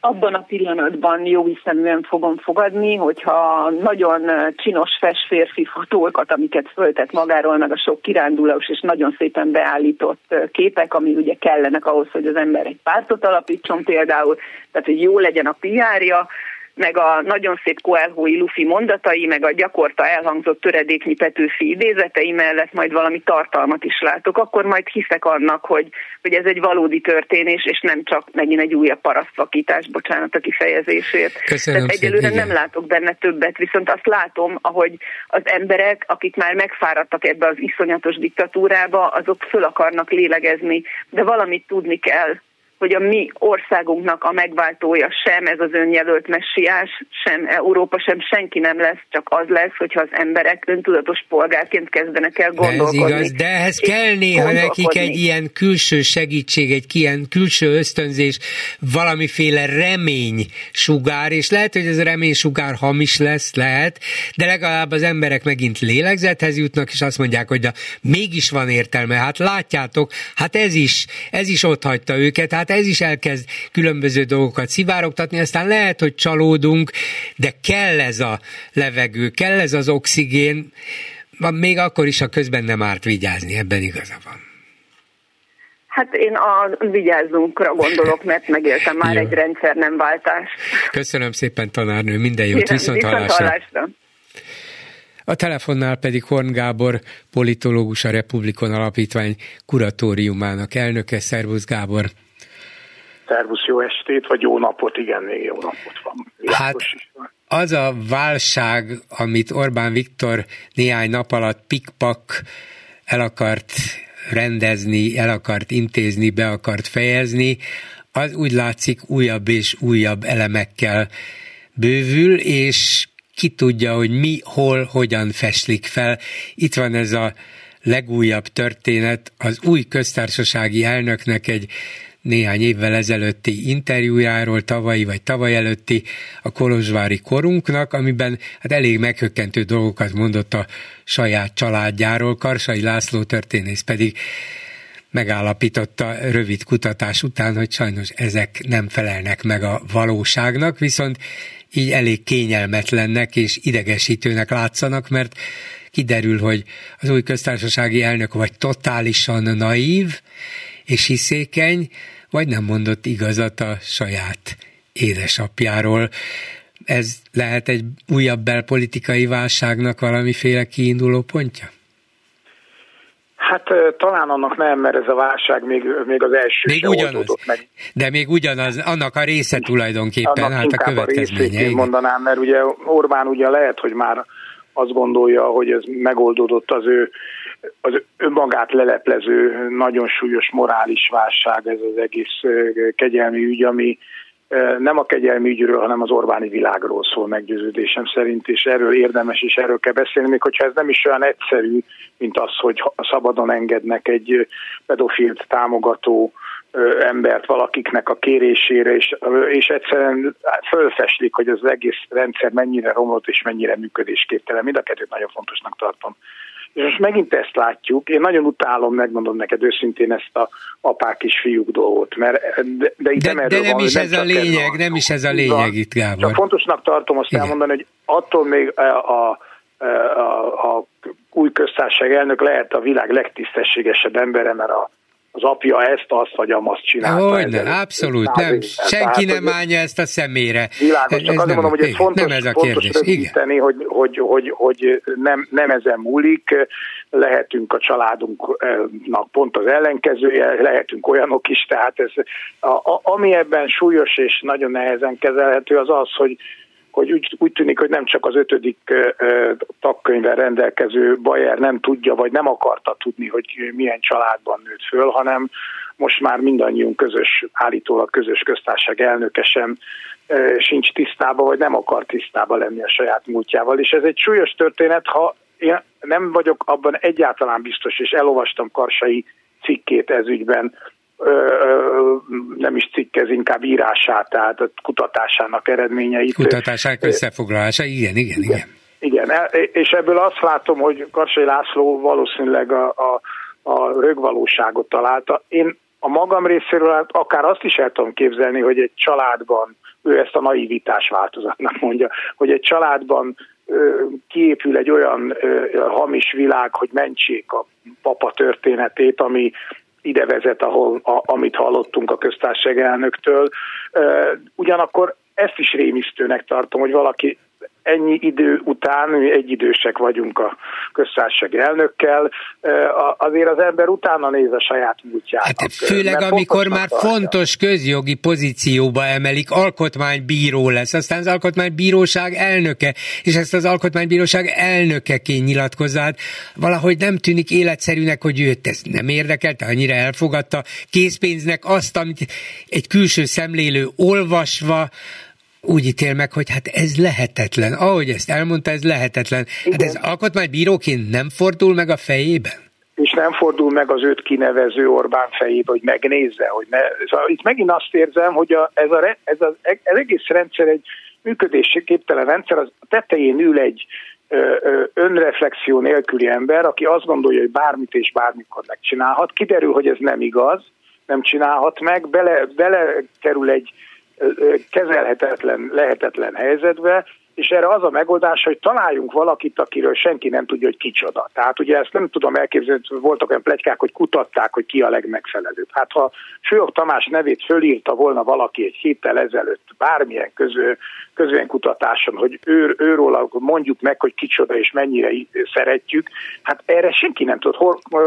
abban a pillanatban jó hiszeműen fogom fogadni, hogyha nagyon csinos fes férfi fotókat, amiket föltett magáról, meg a sok kirándulós és nagyon szépen beállított képek, ami ugye kellenek ahhoz, hogy az ember egy pártot alapítson például, tehát hogy jó legyen a PR-ja, meg a nagyon szép Coelhói Lufi mondatai, meg a gyakorta elhangzott töredéknyi Petőfi idézetei mellett majd valami tartalmat is látok, akkor majd hiszek annak, hogy, hogy ez egy valódi történés, és nem csak megint egy újabb parasztvakítás, bocsánat a kifejezésért. Köszönöm Tehát egyelőre szépen, nem látok benne többet, viszont azt látom, ahogy az emberek, akik már megfáradtak ebbe az iszonyatos diktatúrába, azok föl akarnak lélegezni, de valamit tudni kell, hogy a mi országunknak a megváltója sem ez az önjelölt messiás, sem Európa, sem senki nem lesz, csak az lesz, hogyha az emberek öntudatos polgárként kezdenek el gondolkodni. Ez igaz, de ehhez kell néha nekik egy ilyen külső segítség, egy ilyen külső ösztönzés, valamiféle remény sugár, és lehet, hogy ez a remény sugár hamis lesz, lehet, de legalább az emberek megint lélegzethez jutnak, és azt mondják, hogy de mégis van értelme, hát látjátok, hát ez is, ez is ott hagyta őket, hát ez is elkezd különböző dolgokat szivárogtatni, aztán lehet, hogy csalódunk, de kell ez a levegő, kell ez az oxigén, még akkor is, ha közben nem árt vigyázni, ebben igaza van. Hát én a vigyázzunkra gondolok, mert megéltem már egy rendszer nem váltás. Köszönöm szépen, tanárnő, minden jót, viszont, viszont hallásra. hallásra. A telefonnál pedig Horn Gábor, politológus, a Republikon Alapítvány kuratóriumának elnöke. Szervusz Gábor! Szervusz, jó estét, vagy jó napot, igen, még jó napot van. hát az a válság, amit Orbán Viktor néhány nap alatt pikpak el akart rendezni, el akart intézni, be akart fejezni, az úgy látszik újabb és újabb elemekkel bővül, és ki tudja, hogy mi, hol, hogyan feslik fel. Itt van ez a legújabb történet az új köztársasági elnöknek egy néhány évvel ezelőtti interjújáról, tavalyi vagy tavaly előtti a Kolozsvári korunknak, amiben hát elég meghökkentő dolgokat mondott a saját családjáról. Karsai László történész pedig megállapította rövid kutatás után, hogy sajnos ezek nem felelnek meg a valóságnak, viszont így elég kényelmetlennek és idegesítőnek látszanak, mert kiderül, hogy az új köztársasági elnök vagy totálisan naív és hiszékeny, vagy nem mondott igazat a saját édesapjáról. Ez lehet egy újabb belpolitikai válságnak valamiféle kiinduló pontja? Hát talán annak nem, mert ez a válság még, még az első még ugyanaz, meg. De még ugyanaz, annak a része tulajdonképpen, annak hát a következménye. A mondanám, mert ugye Orbán ugye lehet, hogy már azt gondolja, hogy ez megoldódott az ő az önmagát leleplező, nagyon súlyos morális válság ez az egész kegyelmi ügy, ami nem a kegyelmi ügyről, hanem az Orbáni világról szól meggyőződésem szerint, és erről érdemes, és erről kell beszélni, még hogyha ez nem is olyan egyszerű, mint az, hogy szabadon engednek egy pedofilt támogató embert valakiknek a kérésére, és, és egyszerűen fölfeslik, hogy az egész rendszer mennyire romlott és mennyire működésképtelen. Mind a kettőt nagyon fontosnak tartom. És most megint ezt látjuk, én nagyon utálom, megmondom neked őszintén ezt a apák és fiúk dolgot, mert de, de, itt de, nem, de nem van, is ez a lényeg, ez nem is ez a lényeg itt, Gábor. Csak fontosnak tartom azt Igen. elmondani, hogy attól még a, a, a, a új köztársaság elnök lehet a világ legtisztességesebb embere, mert a az apja ezt, azt vagy azt csinálta. Hogy nem, abszolút nem. Senki nem állja ezt a szemére. Világos, csak ez azért mondom, hogy ez fontos, nem ez a kérdés. fontos rögzíteni, hogy, hogy, hogy, hogy nem, nem ezen múlik, lehetünk a családunknak pont az ellenkezője, lehetünk olyanok is, tehát ez, a, a, ami ebben súlyos és nagyon nehezen kezelhető az az, hogy hogy úgy, úgy tűnik, hogy nem csak az ötödik tagkönyvvel rendelkező Bayer nem tudja, vagy nem akarta tudni, hogy milyen családban nőtt föl, hanem most már mindannyiunk közös, állítólag közös köztársaság elnöke sem sincs tisztában, vagy nem akar tisztában lenni a saját múltjával. És ez egy súlyos történet, ha én nem vagyok abban egyáltalán biztos, és elolvastam Karsai cikkét ez ügyben, nem is cikkez, inkább írását, tehát a kutatásának eredményeit. Kutatásának összefoglalása, igen, igen, igen. Igen, e, és ebből azt látom, hogy Karsai László valószínűleg a, a, a rögvalóságot találta. Én a magam részéről akár azt is el tudom képzelni, hogy egy családban, ő ezt a naivitás változatnak mondja, hogy egy családban kiépül egy olyan hamis világ, hogy mentsék a papa történetét, ami ide vezet, ahol, a, amit hallottunk a köztársaság elnöktől. Ugyanakkor ezt is rémisztőnek tartom, hogy valaki ennyi idő után, mi egyidősek vagyunk a köztársaság elnökkel, azért az ember utána néz a saját múltjának. Hát főleg amikor már tartja. fontos közjogi pozícióba emelik, alkotmánybíró lesz, aztán az alkotmánybíróság elnöke, és ezt az alkotmánybíróság elnökeként nyilatkozzát, valahogy nem tűnik életszerűnek, hogy őt ez nem érdekelte, annyira elfogadta készpénznek azt, amit egy külső szemlélő olvasva úgy ítél meg, hogy hát ez lehetetlen. Ahogy ezt elmondta, ez lehetetlen. Hát Igen. Hát ez alkotmánybíróként nem fordul meg a fejében? És nem fordul meg az őt kinevező Orbán fejébe, hogy megnézze, hogy ne. Szóval itt megint azt érzem, hogy a, ez, a, ez az, ez egész rendszer egy működésképtelen rendszer, az tetején ül egy ö, ö, önreflexió nélküli ember, aki azt gondolja, hogy bármit és bármikor megcsinálhat. Kiderül, hogy ez nem igaz, nem csinálhat meg, bele, bele kerül egy kezelhetetlen, lehetetlen helyzetbe, és erre az a megoldás, hogy találjunk valakit, akiről senki nem tudja, hogy kicsoda. Tehát ugye ezt nem tudom elképzelni, hogy voltak olyan plegykák, hogy kutatták, hogy ki a legmegfelelőbb. Hát ha Sőjog Tamás nevét fölírta volna valaki egy héttel ezelőtt bármilyen közö, közön kutatáson, hogy ő, őról mondjuk meg, hogy kicsoda és mennyire szeretjük, hát erre senki nem tud.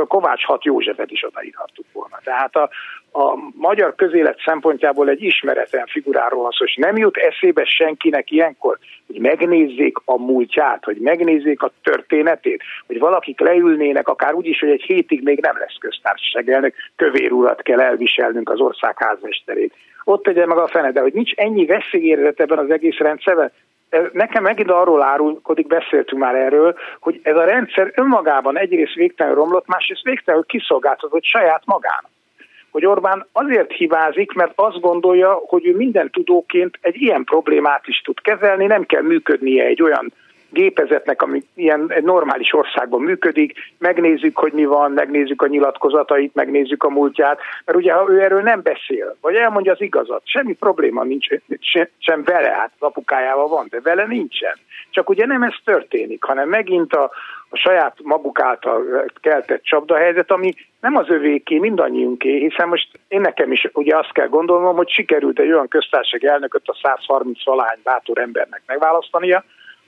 Kovács hat Józsefet is odaírhattuk volna. Tehát a, a magyar közélet szempontjából egy ismeretlen figuráról van szó, és nem jut eszébe senkinek ilyenkor, hogy megnézzék a múltját, hogy megnézzék a történetét, hogy valakik leülnének, akár úgy is, hogy egy hétig még nem lesz köztársaság elnök, kövér urat kell elviselnünk az ország házmesterét. Ott tegye meg a fene, de hogy nincs ennyi veszélyérzet ebben az egész rendszerben, nekem megint arról árulkodik, beszéltünk már erről, hogy ez a rendszer önmagában egyrészt végtelenül romlott, másrészt végtelenül kiszolgáltatott saját magának hogy Orbán azért hibázik, mert azt gondolja, hogy ő minden tudóként egy ilyen problémát is tud kezelni, nem kell működnie egy olyan gépezetnek, ami ilyen normális országban működik, megnézzük, hogy mi van, megnézzük a nyilatkozatait, megnézzük a múltját, mert ugye ha ő erről nem beszél, vagy elmondja az igazat, semmi probléma nincs, sem vele, hát az apukájával van, de vele nincsen. Csak ugye nem ez történik, hanem megint a, a saját maguk által keltett csapdahelyzet, ami nem az övéké, mindannyiunké, hiszen most én nekem is ugye azt kell gondolnom, hogy sikerült egy olyan köztársaság elnököt a 130 valány bátor embernek megválasztania,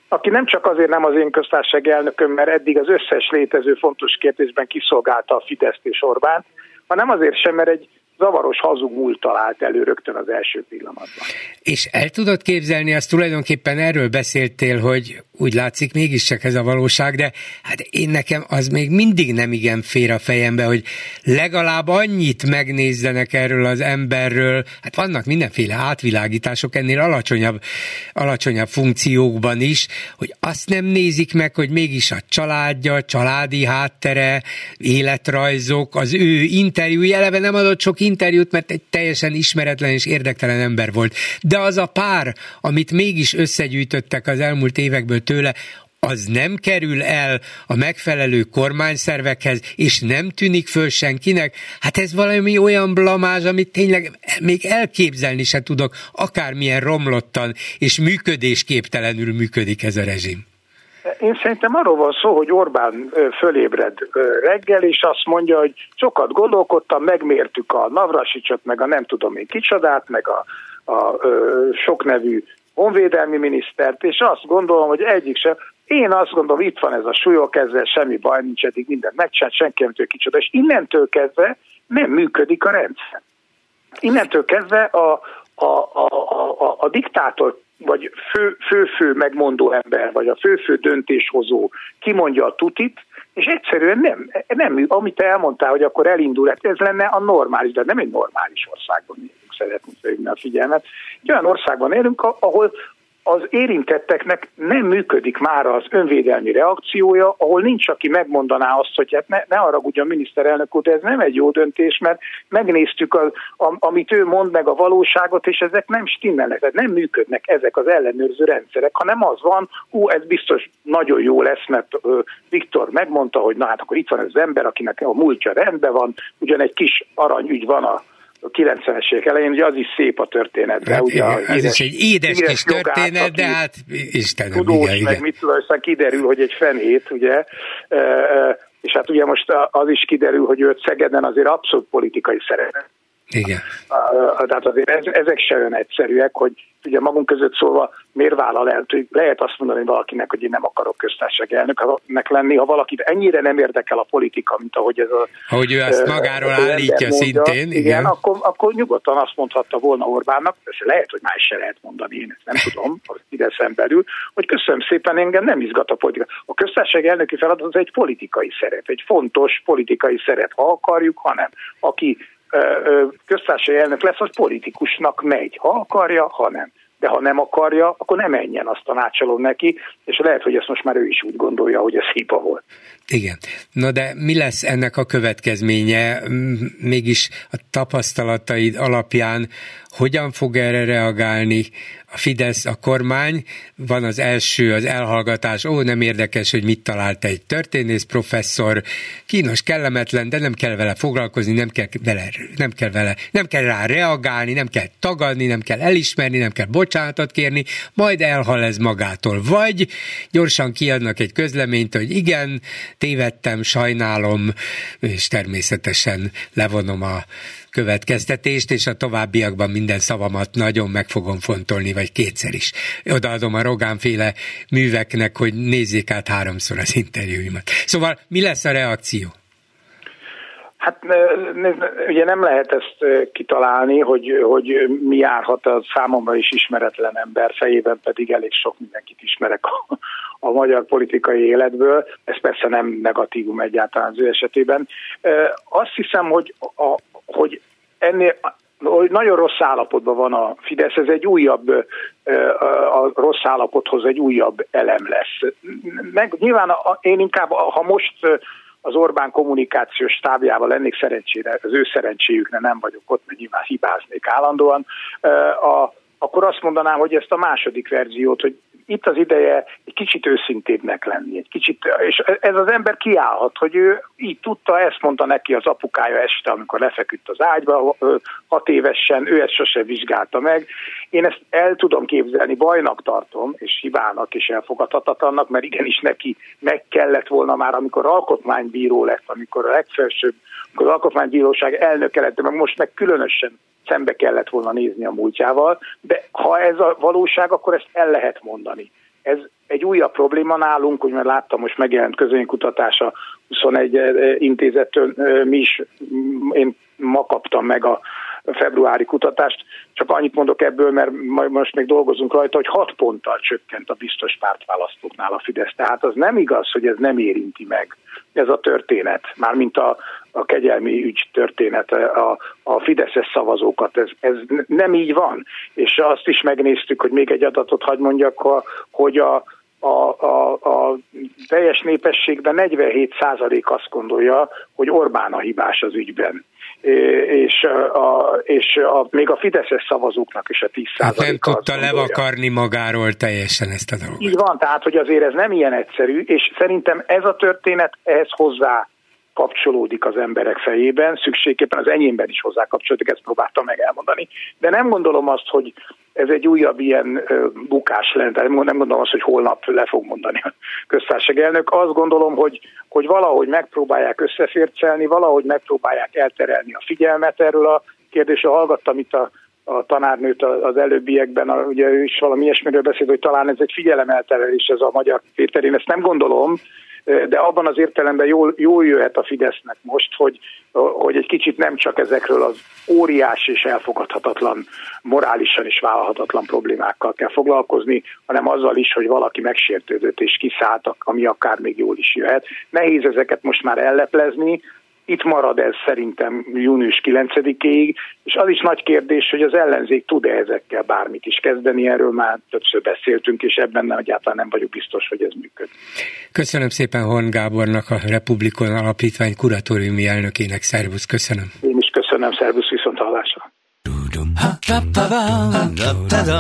aki nem csak azért nem az én köztársaság elnököm, mert eddig az összes létező fontos kérdésben kiszolgálta a Fideszt és Orbán, hanem azért sem, mert egy zavaros hazug múlt talált elő rögtön az első pillanatban. És el tudod képzelni, azt tulajdonképpen erről beszéltél, hogy úgy látszik mégiscsak ez a valóság, de hát én nekem az még mindig nem igen fér a fejembe, hogy legalább annyit megnézzenek erről az emberről, hát vannak mindenféle átvilágítások ennél alacsonyabb, alacsonyabb funkciókban is, hogy azt nem nézik meg, hogy mégis a családja, családi háttere, életrajzok, az ő interjúi eleve nem adott sok interjút, mert egy teljesen ismeretlen és érdektelen ember volt. De az a pár, amit mégis összegyűjtöttek az elmúlt évekből tőle, az nem kerül el a megfelelő kormányszervekhez, és nem tűnik föl senkinek, hát ez valami olyan blamázs, amit tényleg még elképzelni se tudok, akármilyen romlottan és működésképtelenül működik ez a rezsim. Én szerintem arról van szó, hogy Orbán fölébred reggel, és azt mondja, hogy sokat gondolkodtam, megmértük a Navrasicsot, meg a nem tudom én kicsodát, meg a, a, a sok nevű honvédelmi minisztert, és azt gondolom, hogy egyik sem, én azt gondolom, itt van ez a súlyok, ezzel semmi baj nincs, eddig mindent megcsinált, senki nem kicsoda, és innentől kezdve nem működik a rendszer. Innentől kezdve a, a, a, a, a diktátor vagy fő-fő fő megmondó ember, vagy a fő-fő döntéshozó kimondja a tutit, és egyszerűen nem, nem, amit elmondtál, hogy akkor elindul, hát ez lenne a normális, de nem egy normális országban. élünk, szeretnénk a figyelmet. Egy olyan országban élünk, ahol az érintetteknek nem működik már az önvédelmi reakciója, ahol nincs, aki megmondaná azt, hogy hát ne, ne haragudjon miniszterelnök úr, de ez nem egy jó döntés, mert megnéztük, a, a, amit ő mond meg a valóságot, és ezek nem stimmelnek, tehát nem működnek ezek az ellenőrző rendszerek, hanem az van, hú, ez biztos nagyon jó lesz, mert ö, Viktor megmondta, hogy na hát akkor itt van ez az ember, akinek a múltja rendben van, ugyan egy kis aranyügy van a a 90-es évek elején, ugye az is szép a történet. Hát, ugye igen, az is egy édes kis történet, de hát Istenem, tudós, igen, meg mit tudom, aztán kiderül, hogy egy fenét, ugye, és hát ugye most az is kiderül, hogy őt Szegeden azért abszolút politikai szerep igen. Tehát azért ezek se olyan egyszerűek, hogy ugye magunk között szólva miért vállal el, lehet azt mondani valakinek, hogy én nem akarok köztársaság elnöknek lenni, ha valakit ennyire nem érdekel a politika, mint ahogy ez a... Ahogy ő ezt magáról állítja mondja, szintén. Igen, igen akkor, akkor nyugodtan azt mondhatta volna Orbánnak, persze lehet, hogy más se lehet mondani, én ezt nem tudom, ide belül, hogy köszönöm szépen, engem nem izgat a politika. A köztársaság elnöki feladat az egy politikai szerep, egy fontos politikai szerep, ha akarjuk, hanem aki köztársasági elnök lesz, az politikusnak megy, ha akarja, ha nem. De ha nem akarja, akkor nem menjen, azt tanácsolom neki, és lehet, hogy ezt most már ő is úgy gondolja, hogy ez hiba volt. Igen. Na de mi lesz ennek a következménye? Mégis a tapasztalataid alapján hogyan fog erre reagálni a Fidesz, a kormány? Van az első, az elhallgatás, ó, nem érdekes, hogy mit talált egy történész professzor, kínos, kellemetlen, de nem kell vele foglalkozni, nem kell vele, nem kell vele, nem kell rá reagálni, nem kell tagadni, nem kell elismerni, nem kell bocsánatot kérni, majd elhal ez magától. Vagy gyorsan kiadnak egy közleményt, hogy igen, tévedtem, sajnálom, és természetesen levonom a következtetést, és a továbbiakban minden szavamat nagyon meg fogom fontolni, vagy kétszer is. Odaadom a Rogánféle műveknek, hogy nézzék át háromszor az interjúimat. Szóval mi lesz a reakció? Hát ugye nem lehet ezt kitalálni, hogy, hogy mi járhat a számomra is ismeretlen ember fejében, pedig elég sok mindenkit ismerek a, a magyar politikai életből. Ez persze nem negatívum egyáltalán az ő esetében. Azt hiszem, hogy, a, hogy ennél nagyon rossz állapotban van a Fidesz, ez egy újabb, a rossz állapothoz egy újabb elem lesz. Meg, nyilván én inkább, ha most az Orbán kommunikációs stábjával lennék szerencsére, az ő szerencséjükre nem vagyok ott, mert nyilván hibáznék állandóan, a, akkor azt mondanám, hogy ezt a második verziót, hogy itt az ideje egy kicsit őszintébbnek lenni, egy kicsit, és ez az ember kiállhat, hogy ő így tudta, ezt mondta neki az apukája este, amikor lefeküdt az ágyba, hat évesen, ő ezt sose vizsgálta meg. Én ezt el tudom képzelni, bajnak tartom, és hibának és elfogadhatatlannak, mert igenis neki meg kellett volna már, amikor alkotmánybíró lett, amikor a legfelsőbb, amikor az alkotmánybíróság elnöke lett, de meg most meg különösen szembe kellett volna nézni a múltjával, de ha ez a valóság, akkor ezt el lehet mondani. Ez egy újabb probléma nálunk, hogy mert láttam, most megjelent közönkutatás a 21 intézettől, mi is, én ma kaptam meg a februári kutatást, csak annyit mondok ebből, mert most még dolgozunk rajta, hogy 6 ponttal csökkent a biztos pártválasztóknál a Fidesz. Tehát az nem igaz, hogy ez nem érinti meg ez a történet, mármint a, a kegyelmi ügy története, a, a Fideszes szavazókat. Ez, ez nem így van. És azt is megnéztük, hogy még egy adatot hagy mondjak, hogy a, a, a, a teljes népességben 47 százalék azt gondolja, hogy Orbán a hibás az ügyben és, a, és a, még a Fideszes szavazóknak is a 10 hát nem tudta levakarni magáról teljesen ezt a dolgot. Így van, tehát hogy azért ez nem ilyen egyszerű, és szerintem ez a történet ehhez hozzá kapcsolódik az emberek fejében, szükségképpen az enyémben is hozzá kapcsolódik, ezt próbáltam meg elmondani. De nem gondolom azt, hogy ez egy újabb ilyen bukás lenne, nem gondolom azt, hogy holnap le fog mondani a köztársaság elnök. Azt gondolom, hogy, hogy valahogy megpróbálják összefércelni, valahogy megpróbálják elterelni a figyelmet erről a kérdésről. Hallgattam itt a a tanárnőt az előbbiekben, ugye ő is valami ilyesmiről beszélt, hogy talán ez egy figyelemelterelés ez a magyar Péter. Én ezt nem gondolom, de abban az értelemben jól, jól jöhet a Fidesznek most, hogy, hogy egy kicsit nem csak ezekről az óriás és elfogadhatatlan, morálisan is vállalhatatlan problémákkal kell foglalkozni, hanem azzal is, hogy valaki megsértődött és kiszálltak, ami akár még jól is jöhet. Nehéz ezeket most már elleplezni, itt marad ez szerintem június 9-ig, és az is nagy kérdés, hogy az ellenzék tud-e ezekkel bármit is kezdeni, erről már többször beszéltünk, és ebben nem, egyáltalán nem vagyok biztos, hogy ez működik. Köszönöm szépen Horn Gábornak, a Republikon Alapítvány kuratóriumi elnökének. Szervusz, köszönöm. Én is köszönöm, szervusz, viszont hallásra.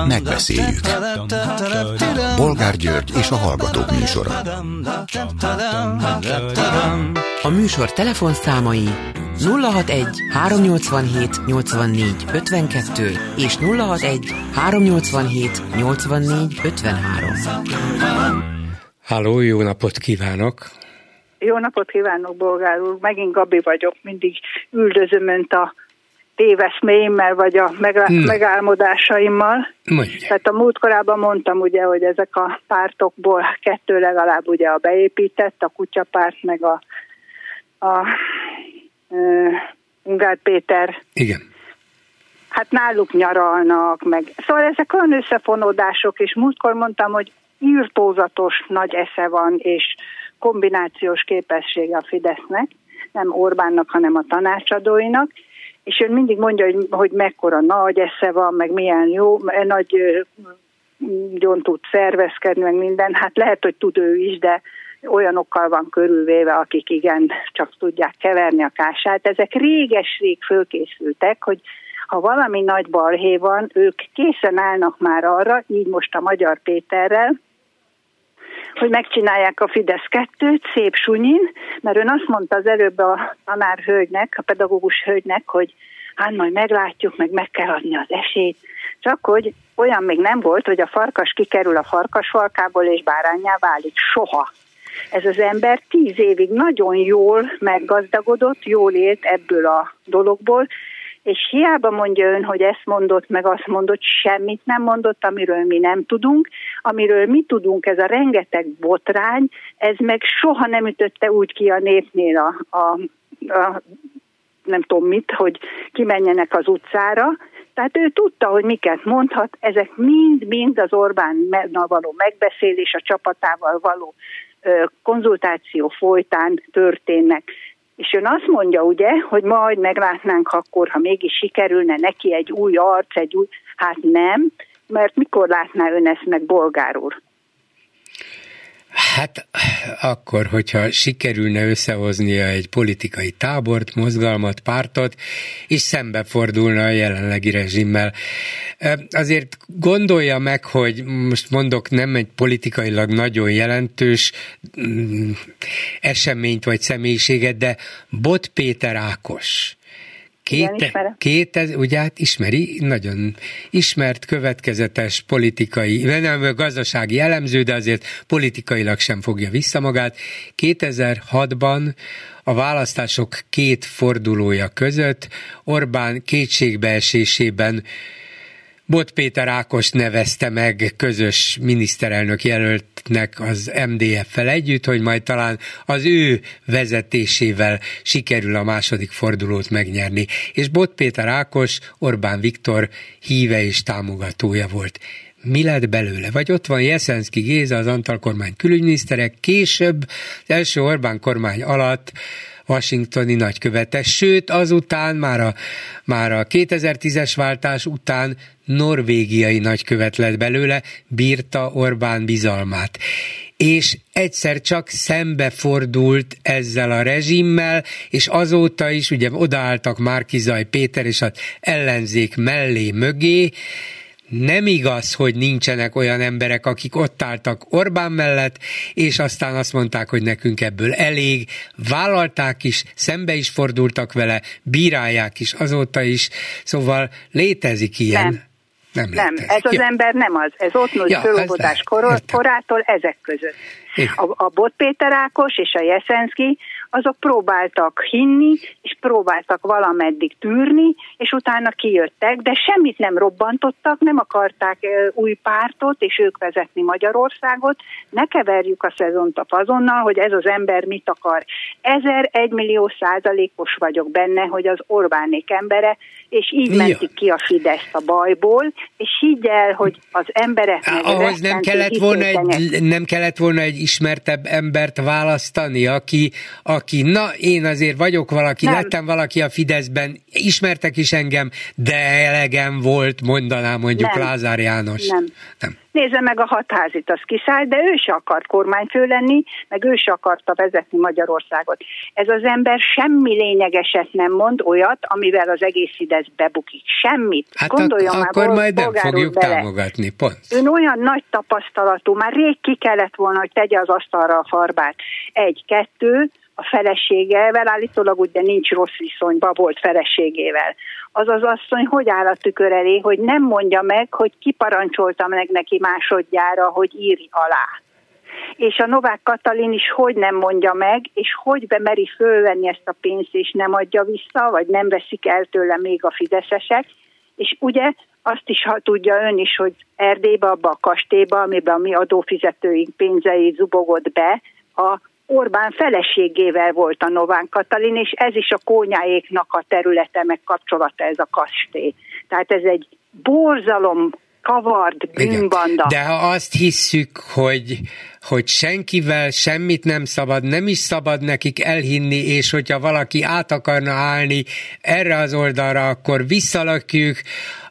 Megbeszéljük. Bolgár György és a Hallgatók műsora. A műsor telefonszámai 061 387 84 52 és 061 387 84 53. Háló, jó napot kívánok! Jó napot kívánok, Bolgár úr! Megint Gabi vagyok, mindig üldözöm önt a téveszméimmel, vagy a hmm. megálmodásaimmal. Mondja. Tehát a múltkorában mondtam ugye, hogy ezek a pártokból kettő legalább ugye a beépített, a kutyapárt, meg a, a uh, Ungár Péter. Igen. Hát náluk nyaralnak, meg. Szóval ezek olyan összefonódások, és múltkor mondtam, hogy írtózatos nagy esze van, és kombinációs képessége a Fidesznek, nem Orbánnak, hanem a tanácsadóinak, és ő mindig mondja, hogy, hogy mekkora nagy esze van, meg milyen jó, nagy nagyon tud szervezkedni, meg minden. Hát lehet, hogy tud ő is, de olyanokkal van körülvéve, akik igen, csak tudják keverni a kását. Ezek réges-rég fölkészültek, hogy ha valami nagy balhé van, ők készen állnak már arra, így most a Magyar Péterrel, hogy megcsinálják a Fidesz kettőt szép sunyin, mert ön azt mondta az előbb a tanár hölgynek, a pedagógus hölgynek, hogy hát majd meglátjuk, meg meg kell adni az esélyt. Csak hogy olyan még nem volt, hogy a farkas kikerül a farkasfalkából és bárányá válik. Soha. Ez az ember tíz évig nagyon jól meggazdagodott, jól élt ebből a dologból, és hiába mondja ön, hogy ezt mondott, meg azt mondott, semmit nem mondott, amiről mi nem tudunk, amiről mi tudunk, ez a rengeteg botrány, ez meg soha nem ütötte úgy ki a népnél a, a, a nem tudom mit, hogy kimenjenek az utcára, tehát ő tudta, hogy miket mondhat, ezek mind-mind az Orbán való megbeszélés, a csapatával való konzultáció folytán történnek És ön azt mondja, ugye, hogy majd meglátnánk akkor, ha mégis sikerülne neki egy új arc, egy új... Hát nem, mert mikor látná ön ezt meg, bolgár úr? Hát akkor, hogyha sikerülne összehoznia egy politikai tábort, mozgalmat, pártot, és szembefordulna a jelenlegi rezsimmel. Azért gondolja meg, hogy most mondok nem egy politikailag nagyon jelentős mm, eseményt vagy személyiséget, de Bot Péter Ákos Két, két, ugye hát ismeri, nagyon ismert, következetes politikai, nem gazdasági elemző, de azért politikailag sem fogja vissza magát. 2006-ban a választások két fordulója között Orbán kétségbeesésében Bot Péter Ákos nevezte meg közös miniszterelnök jelöltnek az MDF-fel együtt, hogy majd talán az ő vezetésével sikerül a második fordulót megnyerni. És Bot Péter Ákos Orbán Viktor híve és támogatója volt mi lett belőle? Vagy ott van Jeszenszki Géza, az Antal kormány külügyminiszterek, később az első Orbán kormány alatt washingtoni nagykövete, sőt azután már a, már a 2010-es váltás után norvégiai nagykövet lett belőle, bírta Orbán bizalmát és egyszer csak szembefordult ezzel a rezsimmel, és azóta is ugye odaálltak Márkizaj Péter és az ellenzék mellé mögé, nem igaz, hogy nincsenek olyan emberek, akik ott álltak Orbán mellett, és aztán azt mondták, hogy nekünk ebből elég, vállalták is, szembe is fordultak vele, bírálják is azóta is, szóval létezik ilyen. Nem. Nem, nem ez az ja. ember nem az. Ez ott nőtt ja, fölobodás korától ezek között. A, a Bot Péter Ákos és a Jeszenszki azok próbáltak hinni, és próbáltak valameddig tűrni, és utána kijöttek, de semmit nem robbantottak, nem akarták új pártot, és ők vezetni Magyarországot. Ne keverjük a szezont a azonnal, hogy ez az ember mit akar. Ezer, egymillió százalékos vagyok benne, hogy az Orbánék embere, és így ja. mentik ki a Fideszt a bajból, és higgy el, hogy az emberek Ahhoz nem kellett, volna egy, nem kellett volna egy ismertebb embert választani, aki, aki na én azért vagyok valaki, nem. lettem valaki a Fideszben, ismertek is engem, de elegem volt, mondaná mondjuk nem. Lázár János. Nem. nem nézze meg a hatházit, az kiszállt, de ő se akart kormányfő lenni, meg ő se akarta vezetni Magyarországot. Ez az ember semmi lényegeset nem mond, olyat, amivel az egész Fidesz bebukik. Semmit. Hát Gondoljon ak- akkor majd nem fogjuk bele. támogatni, pont. Ön olyan nagy tapasztalatú, már rég ki kellett volna, hogy tegye az asztalra a farbát. Egy, kettő, a feleségevel, állítólag ugye nincs rossz viszonyban volt feleségével. Az az asszony hogy áll a tükör elé, hogy nem mondja meg, hogy kiparancsolta meg neki másodjára, hogy írj alá. És a Novák Katalin is hogy nem mondja meg, és hogy bemeri fölvenni ezt a pénzt, és nem adja vissza, vagy nem veszik el tőle még a fideszesek. És ugye azt is ha tudja ön is, hogy Erdélybe, abba a kastélyba, amiben a mi adófizetőink pénzei zubogott be, a Orbán feleségével volt a Nován Katalin, és ez is a kónyáéknak a területe, meg kapcsolata ez a kastély. Tehát ez egy borzalom kavard bűnbanda. De ha azt hisszük, hogy, hogy senkivel semmit nem szabad, nem is szabad nekik elhinni, és hogyha valaki át akarna állni erre az oldalra, akkor visszalakjuk,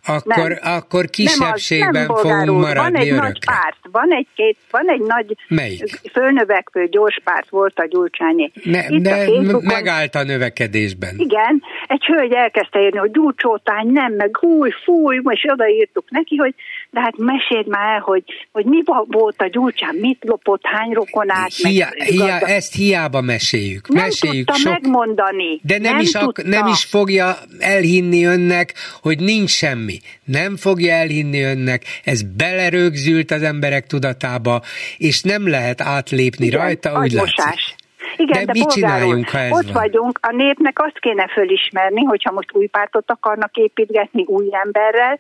akkor, nem. akkor kisebbségben nem az, nem fogunk maradni Van egy örökre. nagy párt, van egy, két, van egy nagy Melyik? fölnövekvő gyors párt volt a Gyurcsányi. Ne, Itt de a megállt a növekedésben. Igen, egy hölgy elkezdte írni, hogy gyurcsótány nem, meg húj, fúj, és odaírtuk neki, hogy de hát meséld már el, hogy, hogy mi volt a gyurcsán, mit lopott, hány rokonát. Hia, meg, hia, ezt hiába meséljük. Nem meséljük tudta sok... megmondani. De nem, nem, is ak- nem is fogja elhinni önnek, hogy nincs semmi. Nem fogja elhinni önnek, ez belerögzült az emberek tudatába, és nem lehet átlépni Igen, rajta, úgy látszik. Igen, de, de mit csináljunk, ha ez ott van? vagyunk, a népnek azt kéne fölismerni, hogyha most új pártot akarnak építgetni új emberrel,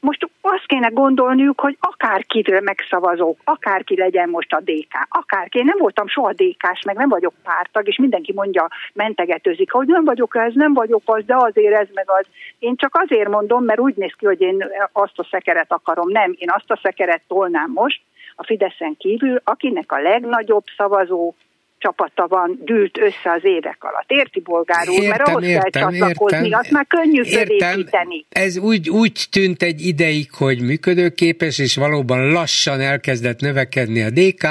most azt kéne gondolniuk, hogy akárkitől megszavazók, akárki legyen most a DK, akárki. Én nem voltam soha DK-s, meg nem vagyok pártag, és mindenki mondja, mentegetőzik, hogy nem vagyok ez, nem vagyok az, de azért ez meg az. Én csak azért mondom, mert úgy néz ki, hogy én azt a szekeret akarom. Nem, én azt a szekeret tolnám most, a Fideszen kívül, akinek a legnagyobb szavazó csapata van, gyűlt össze az évek alatt. Érti, bolgár úr? Értem, Mert ahhoz értem, kell csatlakozni, értem. azt már könnyű fölépíteni. Ez úgy, úgy tűnt egy ideig, hogy működőképes, és valóban lassan elkezdett növekedni a DK,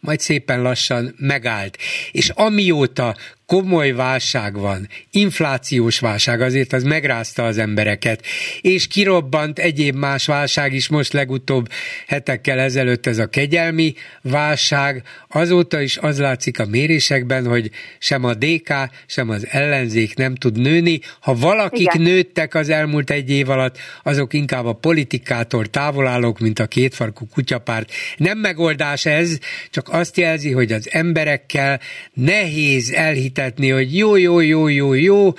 majd szépen lassan megállt. És amióta komoly válság van, inflációs válság, azért az megrázta az embereket, és kirobbant egyéb más válság is, most legutóbb hetekkel ezelőtt ez a kegyelmi válság, azóta is az látszik a mérésekben, hogy sem a DK, sem az ellenzék nem tud nőni. Ha valakik Igen. nőttek az elmúlt egy év alatt, azok inkább a politikától távolállók, mint a kétfarkú kutyapárt. Nem megoldás ez, csak azt jelzi, hogy az emberekkel nehéz elhitetni, hogy jó, jó, jó, jó, jó,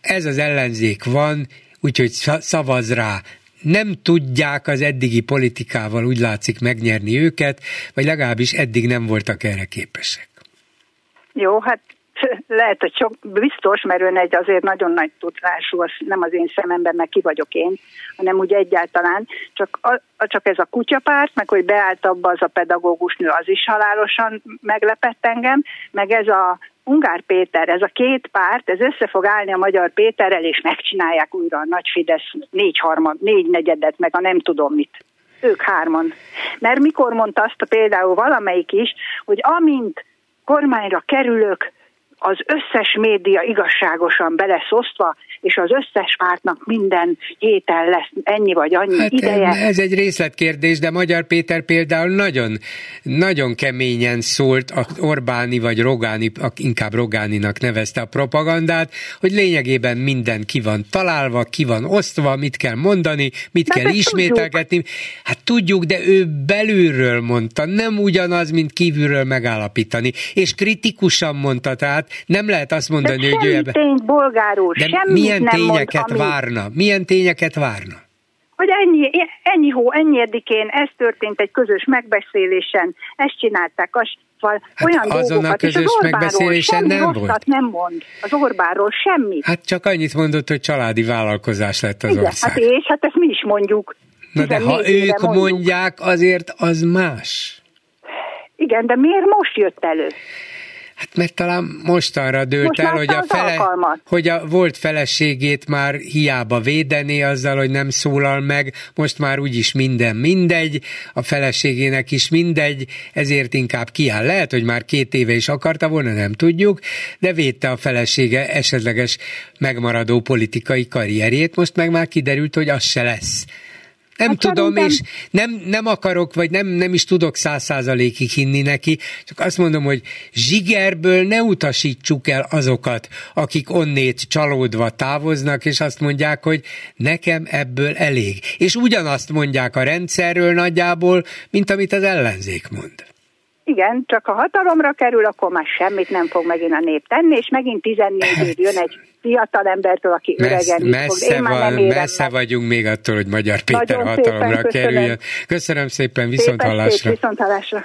ez az ellenzék van, úgyhogy sza- szavaz rá. Nem tudják az eddigi politikával úgy látszik megnyerni őket, vagy legalábbis eddig nem voltak erre képesek. Jó, hát lehet, hogy sok, biztos, mert ön egy azért nagyon nagy tudású, az nem az én szememben, meg ki vagyok én, hanem úgy egyáltalán, csak, a, csak ez a kutyapárt, meg hogy beállt abba az a pedagógus nő, az is halálosan meglepett engem, meg ez a Ungár Péter, ez a két párt, ez össze fog állni a Magyar Péterrel, és megcsinálják újra a Nagy Fidesz négy, negyedet, meg a nem tudom mit. Ők hárman. Mert mikor mondta azt például valamelyik is, hogy amint kormányra kerülök, az összes média igazságosan be lesz osztva, és az összes pártnak minden héten lesz ennyi vagy annyi Hát ideje. ez egy részletkérdés, de Magyar Péter például nagyon, nagyon keményen szólt a Orbáni vagy Rogáni, inkább Rogáninak nevezte a propagandát, hogy lényegében minden ki van találva, ki van osztva, mit kell mondani, mit De kell ismételgetni. Hát tudjuk, de ő belülről mondta, nem ugyanaz, mint kívülről megállapítani. És kritikusan mondta, tehát nem lehet azt De mondani, hogy ő semmi ebbe... tényt, bolgár úr, De semmit milyen nem tényeket mond, ami, várna? Milyen tényeket várna? hogy ennyi, ennyi hó, ennyi edikén, ez történt egy közös megbeszélésen, ezt csinálták, azt Szóval Hát olyan azon a dolgokat, és az közös megbeszélésen semmi nem volt. nem mond. Az Orbánról semmit. Hát csak annyit mondott, hogy családi vállalkozás lett az Igen, ország. hát és hát ezt mi is mondjuk. Na de ha 14 éve ők mondjuk. mondják, azért az más. Igen, de miért most jött elő? Hát mert talán mostanra dőlt Most el, hogy a, fele, alkalmat. hogy a volt feleségét már hiába védené azzal, hogy nem szólal meg, most már úgyis minden mindegy, a feleségének is mindegy, ezért inkább kiáll. Lehet, hogy már két éve is akarta volna, nem tudjuk, de védte a felesége esetleges megmaradó politikai karrierjét, most meg már kiderült, hogy az se lesz. Nem Hát tudom, szerintem- és nem, nem akarok, vagy nem, nem is tudok száz százalékig hinni neki, csak azt mondom, hogy zsigerből ne utasítsuk el azokat, akik onnét csalódva távoznak, és azt mondják, hogy nekem ebből elég. És ugyanazt mondják a rendszerről nagyjából, mint amit az ellenzék mond. Igen, csak ha hatalomra kerül, akkor már semmit nem fog megint a nép tenni, és megint 14 év jön egy fiatal embertől, aki Messze, öregen fog. messze, Én már van, nem érem messze meg. vagyunk még attól, hogy Magyar Péter Nagyon hatalomra szépen köszönöm. kerüljön. Köszönöm szépen, viszont Szépen hallásra. szép, viszont hallásra.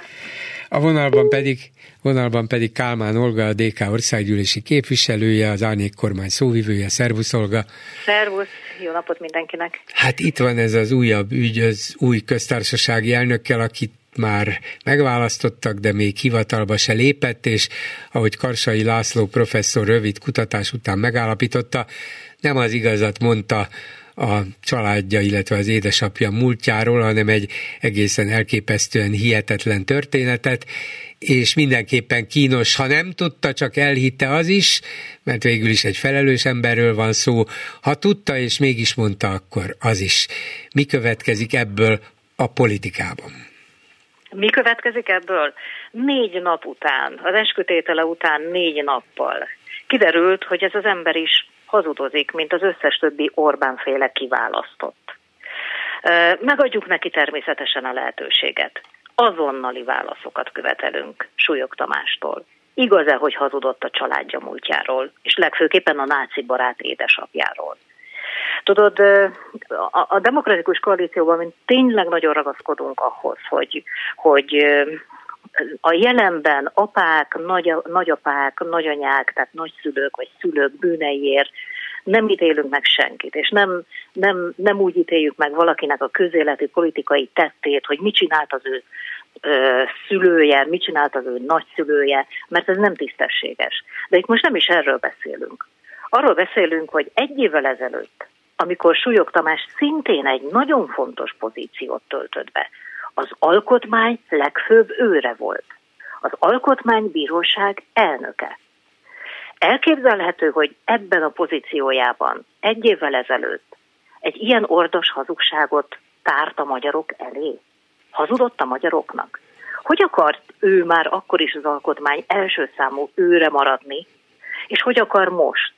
A vonalban pedig, vonalban pedig Kálmán Olga, a DK országgyűlési képviselője, az Árnyék kormány szóvivője. Szervusz Olga! Szervusz, jó napot mindenkinek. Hát itt van ez az újabb ügy, az új köztársasági elnökkel, akit már megválasztottak, de még hivatalba se lépett, és ahogy Karsai László professzor rövid kutatás után megállapította, nem az igazat mondta a családja, illetve az édesapja múltjáról, hanem egy egészen elképesztően hihetetlen történetet, és mindenképpen kínos, ha nem tudta, csak elhitte az is, mert végül is egy felelős emberről van szó. Ha tudta és mégis mondta, akkor az is. Mi következik ebből a politikában? Mi következik ebből? Négy nap után, az eskütétele után négy nappal kiderült, hogy ez az ember is hazudozik, mint az összes többi Orbán-féle kiválasztott. Megadjuk neki természetesen a lehetőséget. Azonnali válaszokat követelünk Súlyog Tamástól. Igaz-e, hogy hazudott a családja múltjáról, és legfőképpen a náci barát édesapjáról? Tudod, a, demokratikus koalícióban mi tényleg nagyon ragaszkodunk ahhoz, hogy, hogy a jelenben apák, nagy, nagyapák, nagyanyák, tehát nagyszülők vagy szülők bűneiért nem ítélünk meg senkit, és nem, nem, nem úgy ítéljük meg valakinek a közéleti politikai tettét, hogy mit csinált az ő ö, szülője, mit csinált az ő nagyszülője, mert ez nem tisztességes. De itt most nem is erről beszélünk. Arról beszélünk, hogy egy évvel ezelőtt, amikor Súlyog Tamás szintén egy nagyon fontos pozíciót töltött be, az alkotmány legfőbb őre volt. Az alkotmánybíróság elnöke. Elképzelhető, hogy ebben a pozíciójában egy évvel ezelőtt egy ilyen ordos hazugságot tárt a magyarok elé? Hazudott a magyaroknak? Hogy akart ő már akkor is az alkotmány első számú őre maradni, és hogy akar most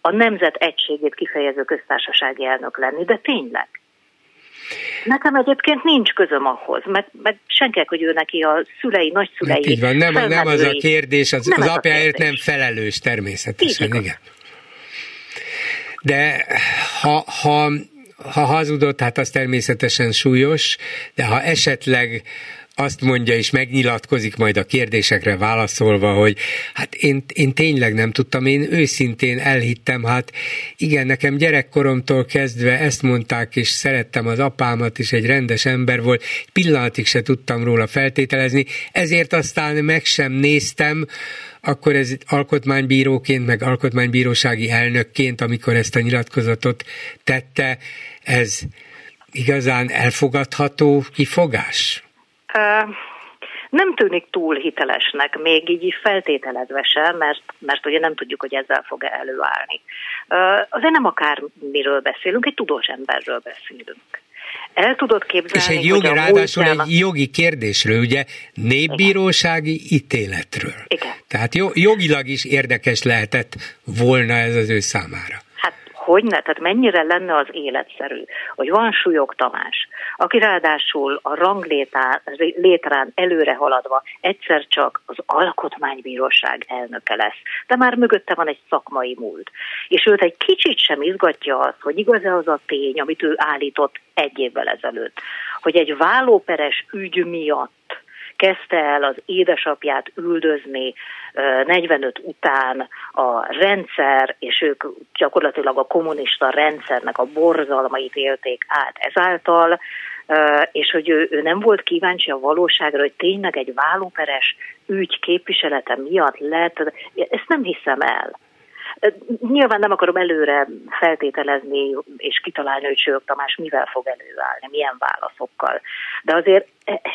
a nemzet egységét kifejező köztársasági elnök lenni, de tényleg. Nekem egyébként nincs közöm ahhoz, meg, meg senki, hogy ő neki a szülei, nagyszülei. Így van, nem, nem az a kérdés, az, az apjáért nem felelős természetesen, így igen. De ha, ha ha hazudott, hát az természetesen súlyos, de ha esetleg azt mondja és megnyilatkozik majd a kérdésekre válaszolva, hogy hát én, én tényleg nem tudtam, én őszintén elhittem, hát igen, nekem gyerekkoromtól kezdve ezt mondták, és szerettem az apámat, és egy rendes ember volt, pillanatig se tudtam róla feltételezni, ezért aztán meg sem néztem, akkor ez alkotmánybíróként, meg alkotmánybírósági elnökként, amikor ezt a nyilatkozatot tette, ez igazán elfogadható kifogás? Nem tűnik túl hitelesnek, még így feltételezve se, mert, mert ugye nem tudjuk, hogy ezzel fog előállni. Uh, azért nem akármiről beszélünk, egy tudós emberről beszélünk. El tudod képzelni, És egy jogi, ráadásul múltján... egy jogi kérdésről, ugye népbírósági Igen. ítéletről. Igen. Tehát jogilag is érdekes lehetett volna ez az ő számára hogy ne, tehát mennyire lenne az életszerű, hogy van súlyok Tamás, aki ráadásul a ranglétrán előre haladva egyszer csak az alkotmánybíróság elnöke lesz, de már mögötte van egy szakmai múlt. És őt egy kicsit sem izgatja az, hogy igaz-e az a tény, amit ő állított egy évvel ezelőtt, hogy egy vállóperes ügy miatt kezdte el az édesapját üldözni 45 után a rendszer, és ők gyakorlatilag a kommunista rendszernek a borzalmait élték át ezáltal, és hogy ő, ő nem volt kíváncsi a valóságra, hogy tényleg egy vállóperes ügy képviselete miatt lett, ezt nem hiszem el. Nyilván nem akarom előre feltételezni és kitalálni, hogy Sők Tamás mivel fog előállni, milyen válaszokkal. De azért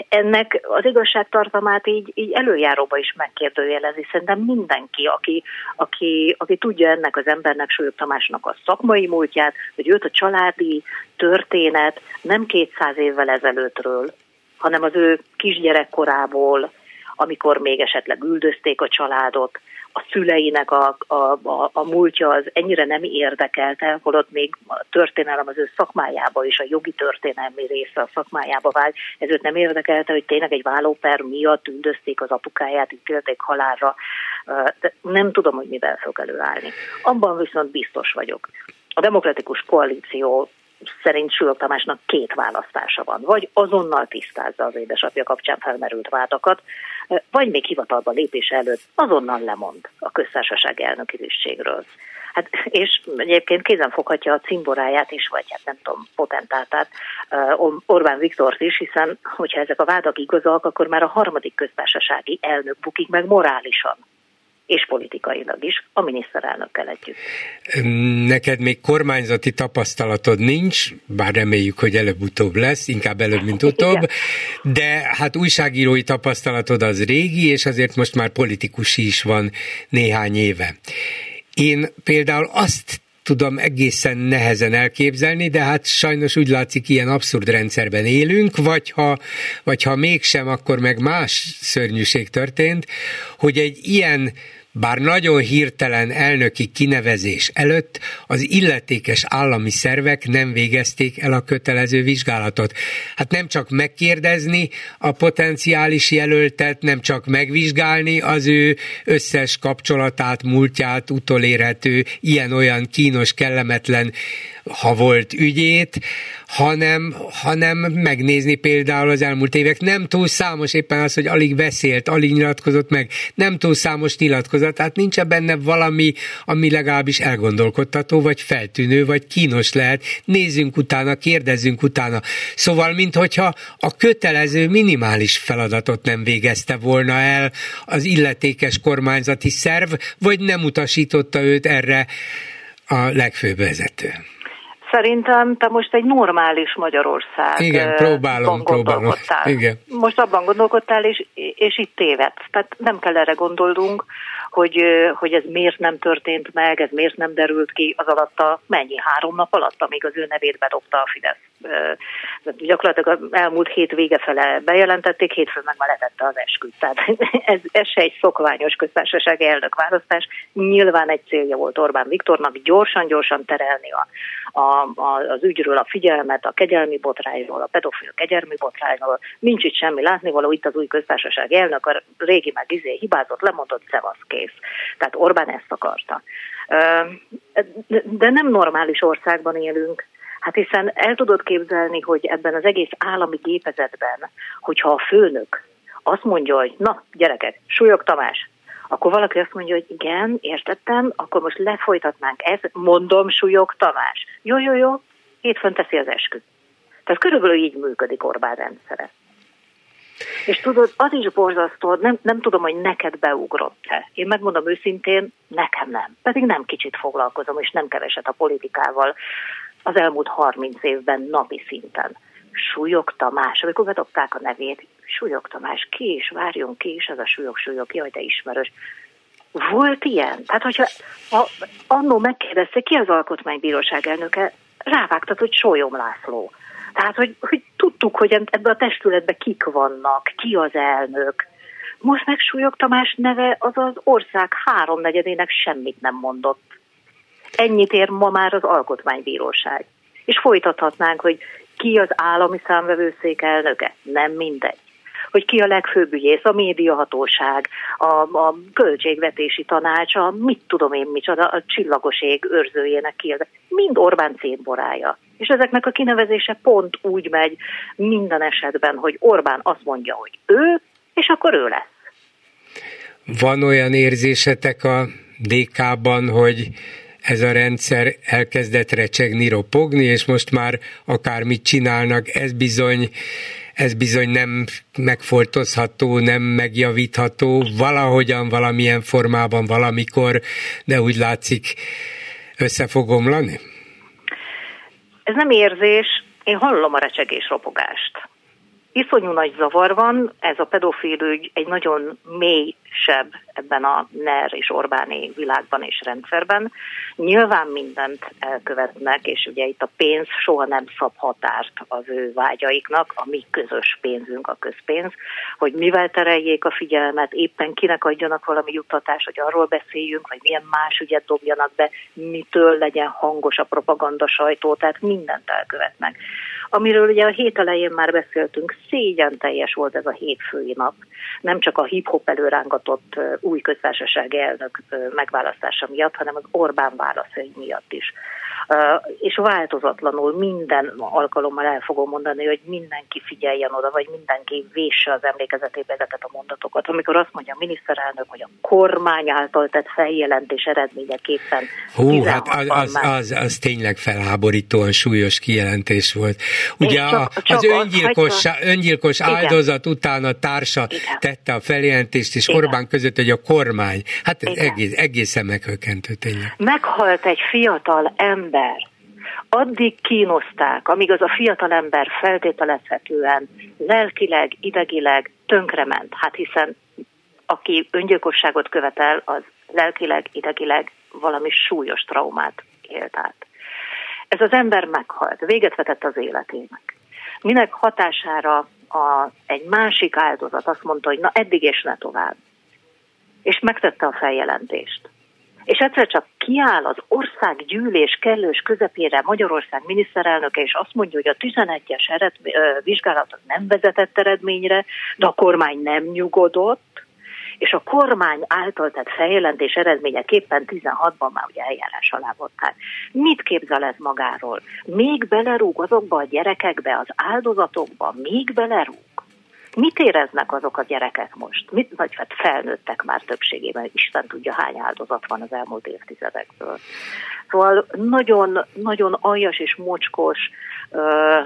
ennek az igazságtartalmát így, így előjáróba is megkérdőjelezi. Szerintem mindenki, aki, aki, aki tudja ennek az embernek, Sők Tamásnak a szakmai múltját, hogy őt a családi történet nem 200 évvel ezelőttről, hanem az ő kisgyerekkorából, amikor még esetleg üldözték a családot, a szüleinek a, a, a, a múltja az ennyire nem érdekelte, holott még a történelem az ő szakmájába és a jogi történelmi része a szakmájába vált, ez őt nem érdekelte, hogy tényleg egy vállóper miatt üldözték az apukáját, ítélték halálra. De nem tudom, hogy mivel fog előállni. Abban viszont biztos vagyok. A demokratikus koalíció szerint Sülök Tamásnak két választása van. Vagy azonnal tisztázza az édesapja kapcsán felmerült vádakat, vagy még hivatalba lépés előtt azonnal lemond a köztársaság elnöki. Hát, és egyébként kézen foghatja a cimboráját is, vagy hát nem tudom, potentátát, Orbán Viktort is, hiszen hogyha ezek a vádak igazak, akkor már a harmadik köztársasági elnök bukik meg morálisan és politikailag is, a miniszterelnökkel együtt. Neked még kormányzati tapasztalatod nincs, bár reméljük, hogy előbb-utóbb lesz, inkább előbb, mint utóbb, Igen. de hát újságírói tapasztalatod az régi, és azért most már politikus is van néhány éve. Én például azt tudom egészen nehezen elképzelni, de hát sajnos úgy látszik, ilyen abszurd rendszerben élünk, vagy ha, vagy ha mégsem, akkor meg más szörnyűség történt, hogy egy ilyen bár nagyon hirtelen elnöki kinevezés előtt az illetékes állami szervek nem végezték el a kötelező vizsgálatot. Hát nem csak megkérdezni a potenciális jelöltet, nem csak megvizsgálni az ő összes kapcsolatát, múltját, utolérhető, ilyen-olyan kínos, kellemetlen ha volt ügyét, hanem, hanem megnézni például az elmúlt évek nem túl számos éppen az, hogy alig beszélt, alig nyilatkozott meg, nem túl számos nyilatkozat, tehát nincs benne valami, ami legalábbis elgondolkodtató, vagy feltűnő, vagy kínos lehet. Nézzünk utána, kérdezzünk utána. Szóval, minthogyha a kötelező minimális feladatot nem végezte volna el az illetékes kormányzati szerv, vagy nem utasította őt erre a legfőbb vezető. Szerintem te most egy normális Magyarország. Igen, próbálom, próbálom. Igen. Most abban gondolkodtál, és, és itt tévedsz. Tehát nem kell erre gondolnunk, hogy, hogy ez miért nem történt meg, ez miért nem derült ki az alatt a mennyi, három nap alatt, amíg az ő nevét bedobta a Fidesz. Gyakorlatilag az elmúlt hét vége fele bejelentették, hétfőn meg már letette az esküt. Tehát ez, ez se egy szokványos köztársaság elnök választás. Nyilván egy célja volt Orbán Viktornak gyorsan-gyorsan terelni a, a, a, az ügyről a figyelmet, a kegyelmi botrányról, a pedofil kegyelmi botrányról. Nincs itt semmi látnivaló, itt az új köztársaság elnök, a régi meg izé hibázott, lemondott, szevasz kész. Tehát Orbán ezt akarta. De nem normális országban élünk, Hát hiszen el tudod képzelni, hogy ebben az egész állami gépezetben, hogyha a főnök azt mondja, hogy na, gyerekek, súlyok Tamás, akkor valaki azt mondja, hogy igen, értettem, akkor most lefolytatnánk ezt, mondom, súlyok Tamás. Jó, jó, jó, hétfőn teszi az eskü. Tehát körülbelül így működik Orbán rendszere. És tudod, az is borzasztó, nem, nem tudom, hogy neked beugrott-e. Én megmondom őszintén, nekem nem. Pedig nem kicsit foglalkozom, és nem keveset a politikával az elmúlt 30 évben napi szinten. Súlyog Tamás, amikor bedobták a nevét, Súlyog Tamás, ki is, várjon ki is, ez a súlyog, súlyog, jaj, de ismerős. Volt ilyen? Tehát, hogyha ha annó megkérdezte, ki az alkotmánybíróság elnöke, rávágtat, hogy Sólyom László. Tehát, hogy, hogy tudtuk, hogy ebben a testületben kik vannak, ki az elnök. Most meg Súlyog Tamás neve az az ország háromnegyedének semmit nem mondott. Ennyit ér ma már az alkotmánybíróság. És folytathatnánk, hogy ki az állami számvevőszék elnöke, nem mindegy hogy ki a legfőbb ügyész, a médiahatóság, a, a költségvetési tanácsa, mit tudom én micsoda, a csillagoség őrzőjének ki az. Mind Orbán cénborája. És ezeknek a kinevezése pont úgy megy minden esetben, hogy Orbán azt mondja, hogy ő, és akkor ő lesz. Van olyan érzésetek a DK-ban, hogy ez a rendszer elkezdett recsegni, ropogni, és most már akármit csinálnak, ez bizony ez bizony nem megfoltozható, nem megjavítható, valahogyan, valamilyen formában, valamikor, de úgy látszik össze fog omlani? Ez nem érzés, én hallom a recsegés ropogást. Iszonyú nagy zavar van, ez a pedofil ügy egy nagyon mélysebb ebben a NER és Orbáni világban és rendszerben. Nyilván mindent elkövetnek, és ugye itt a pénz soha nem szab határt az ő vágyaiknak, a mi közös pénzünk, a közpénz, hogy mivel tereljék a figyelmet, éppen kinek adjanak valami juttatást, hogy arról beszéljünk, vagy milyen más ügyet dobjanak be, mitől legyen hangos a propaganda sajtó, tehát mindent elkövetnek. Amiről ugye a hét elején már beszéltünk, szégyen teljes volt ez a hétfői nap. Nem csak a hip-hop előrángatott új köztársasági elnök megválasztása miatt, hanem az Orbán válaszai miatt is és változatlanul minden alkalommal el fogom mondani, hogy mindenki figyeljen oda, vagy mindenki vésse az emlékezetébe ezeket a mondatokat. Amikor azt mondja a miniszterelnök, hogy a kormány által tett feljelentés eredményeképpen. Hú, hát az, az, az, az tényleg felháborítóan súlyos kijelentés volt. Ugye csak, a, csak az öngyilkos, öngyilkos áldozat után a társa igen. tette a feljelentést, és igen. Orbán között, hogy a kormány. Hát ez egész, egészen meghökkentő tényleg. Meghalt egy fiatal ember, ember. Addig kínozták, amíg az a fiatal ember feltételezhetően lelkileg, idegileg tönkrement. Hát hiszen aki öngyilkosságot követel, az lelkileg, idegileg valami súlyos traumát élt át. Ez az ember meghalt, véget vetett az életének. Minek hatására a, egy másik áldozat azt mondta, hogy na eddig és ne tovább. És megtette a feljelentést és egyszer csak kiáll az országgyűlés kellős közepére Magyarország miniszterelnöke, és azt mondja, hogy a 11-es eredmény, vizsgálatot nem vezetett eredményre, de a kormány nem nyugodott, és a kormány által tett feljelentés eredményeképpen 16-ban már ugye eljárás alá voltál. Mit képzel ez magáról? Még belerúg azokba a gyerekekbe, az áldozatokba, még belerúg? Mit éreznek azok a gyerekek most? Mit, vagy hát felnőttek már többségében, Isten tudja hány áldozat van az elmúlt évtizedekből. Szóval nagyon, nagyon aljas és mocskos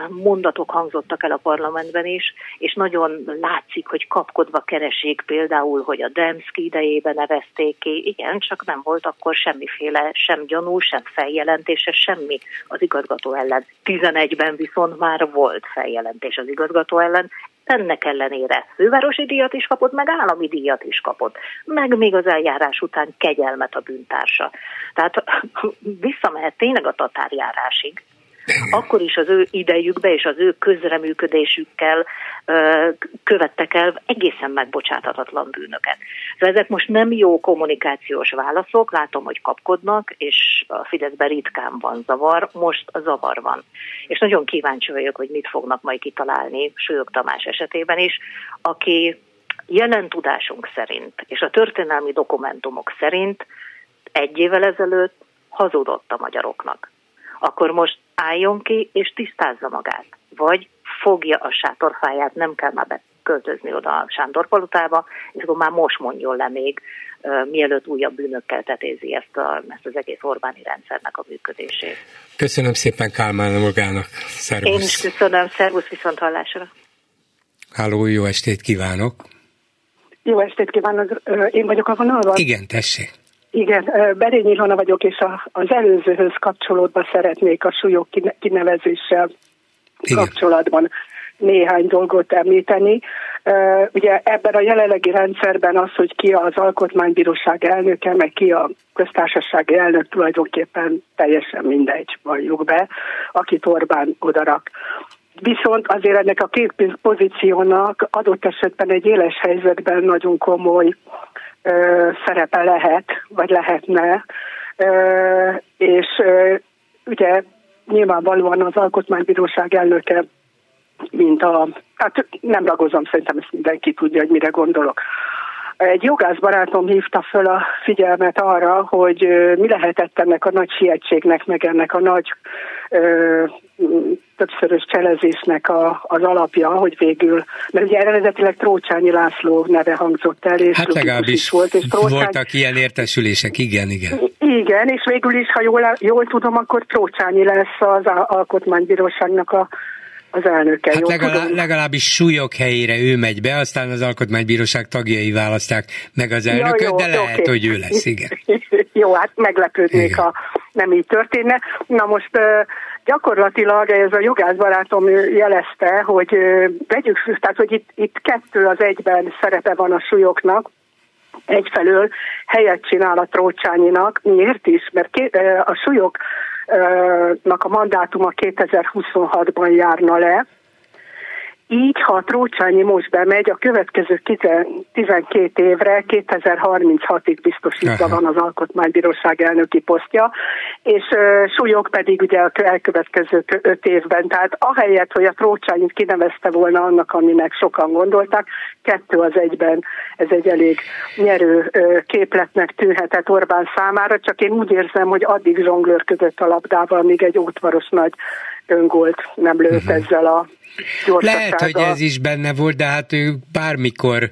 mondatok hangzottak el a parlamentben is, és nagyon látszik, hogy kapkodva keresik például, hogy a Demszki idejében nevezték ki. Igen, csak nem volt akkor semmiféle, sem gyanú, sem feljelentése, semmi az igazgató ellen. 11-ben viszont már volt feljelentés az igazgató ellen, ennek ellenére fővárosi díjat is kapott, meg állami díjat is kapott, meg még az eljárás után kegyelmet a bűntársa. Tehát visszamehet tényleg a tatárjárásig, akkor is az ő idejükbe és az ő közreműködésükkel követtek el egészen megbocsáthatatlan bűnöket. Szóval ezek most nem jó kommunikációs válaszok, látom, hogy kapkodnak, és a Fideszben ritkán van zavar, most zavar van. És nagyon kíváncsi vagyok, hogy mit fognak majd kitalálni Súlyog Tamás esetében is, aki jelen tudásunk szerint, és a történelmi dokumentumok szerint egy évvel ezelőtt hazudott a magyaroknak. Akkor most álljon ki és tisztázza magát. Vagy fogja a sátorfáját, nem kell már beköltözni oda a Sándor palotába, és akkor már most mondjon le még, uh, mielőtt újabb bűnökkel tetézi ezt, a, ezt az egész Orbáni rendszernek a működését. Köszönöm szépen Kálmán magának. Szervusz. Én is köszönöm, szervusz viszont hallásra. Háló, jó estét kívánok! Jó estét kívánok, én vagyok a vonalban? Igen, tessék. Igen, Berényi Ilona vagyok, és az előzőhöz kapcsolódva szeretnék a súlyok kinevezéssel Igen. kapcsolatban néhány dolgot említeni. Ugye ebben a jelenlegi rendszerben az, hogy ki az alkotmánybíróság elnöke, meg ki a köztársasági elnök tulajdonképpen teljesen mindegy, valljuk be, akit Orbán odarak. Viszont azért ennek a két pozíciónak adott esetben egy éles helyzetben nagyon komoly szerepe lehet, vagy lehetne, és ugye nyilvánvalóan az Alkotmánybíróság elnöke, mint a, hát nem ragozom, szerintem ezt mindenki tudja, hogy mire gondolok. Egy jogász barátom hívta föl a figyelmet arra, hogy mi lehetett ennek a nagy sietségnek, meg ennek a nagy ö, többszörös cselezésnek a, az alapja, hogy végül, mert ugye eredetileg Trócsányi László neve hangzott el, és hát legalábbis is volt, és Trócsány... voltak ilyen értesülések, igen, igen. Igen, és végül is, ha jól, jól tudom, akkor Trócsányi lesz az Alkotmánybíróságnak a az elnöke. Hát legalább, legalábbis súlyok helyére ő megy be, aztán az alkotmánybíróság tagjai választák meg az elnököt, ja, jó, de lehet, okay. hogy ő lesz, igen. jó, hát meglepődnék, igen. ha nem így történne. Na most gyakorlatilag ez a jogászbarátom jelezte, hogy vegyük, tehát hogy itt, itt kettő az egyben szerepe van a súlyoknak, egyfelől helyet csinál a Trócsányinak. Miért is? Mert a súlyoknak a mandátuma 2026-ban járna le, így, ha a Trócsányi most bemegy, a következő 12 évre, 2036-ig biztosítva van az Alkotmánybíróság elnöki posztja, és súlyok pedig ugye a elkövetkező 5 évben. Tehát ahelyett, hogy a Trócsányit kinevezte volna annak, aminek sokan gondoltak, kettő az egyben, ez egy elég nyerő képletnek tűnhetett Orbán számára, csak én úgy érzem, hogy addig zsonglőrködött a labdával, míg egy ótvaros nagy öngolt nem lőtt uh-huh. ezzel a lehet, hogy ez is benne volt, de hát ő bármikor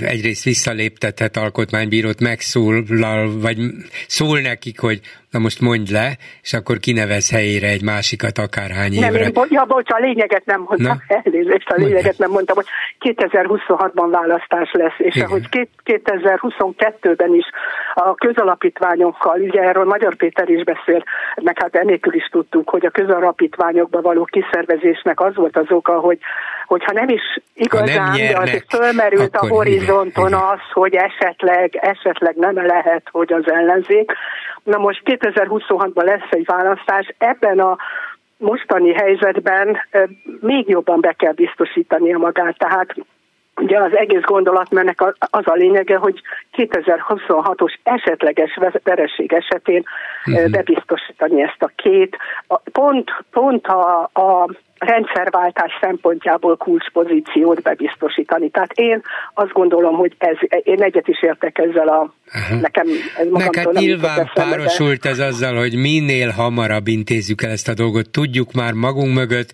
egyrészt visszaléptethet alkotmánybírót, megszólal, vagy szól nekik, hogy na most mondj le, és akkor kinevez helyére egy másikat akárhány évre. Nem, én, ja, bocs, a lényeget nem mondtam, na? elnézést, a lényeget nem mondtam, hogy 2026-ban választás lesz, és Igen. ahogy 2022-ben is a közalapítványokkal, ugye erről Magyar Péter is beszél, meg hát ennélkül is tudtuk, hogy a közalapítványokba való kiszervezésnek az volt az oka, hogy hogyha nem is igazán, nem de azért fölmerült a horizonton igen, az, hogy esetleg, esetleg nem lehet, hogy az ellenzék. Na most 2026-ban lesz egy választás, ebben a mostani helyzetben még jobban be kell biztosítania magát, tehát Ugye az egész gondolatmennek az a lényege, hogy 2026-os esetleges vereség esetén uh-huh. bebiztosítani ezt a két, pont, pont a, a rendszerváltás szempontjából kulcspozíciót bebiztosítani. Tehát én azt gondolom, hogy ez, én egyet is értek ezzel a Aha. nekem ez Neked nyilván párosult ez azzal, hogy minél hamarabb intézzük el ezt a dolgot, tudjuk már magunk mögött,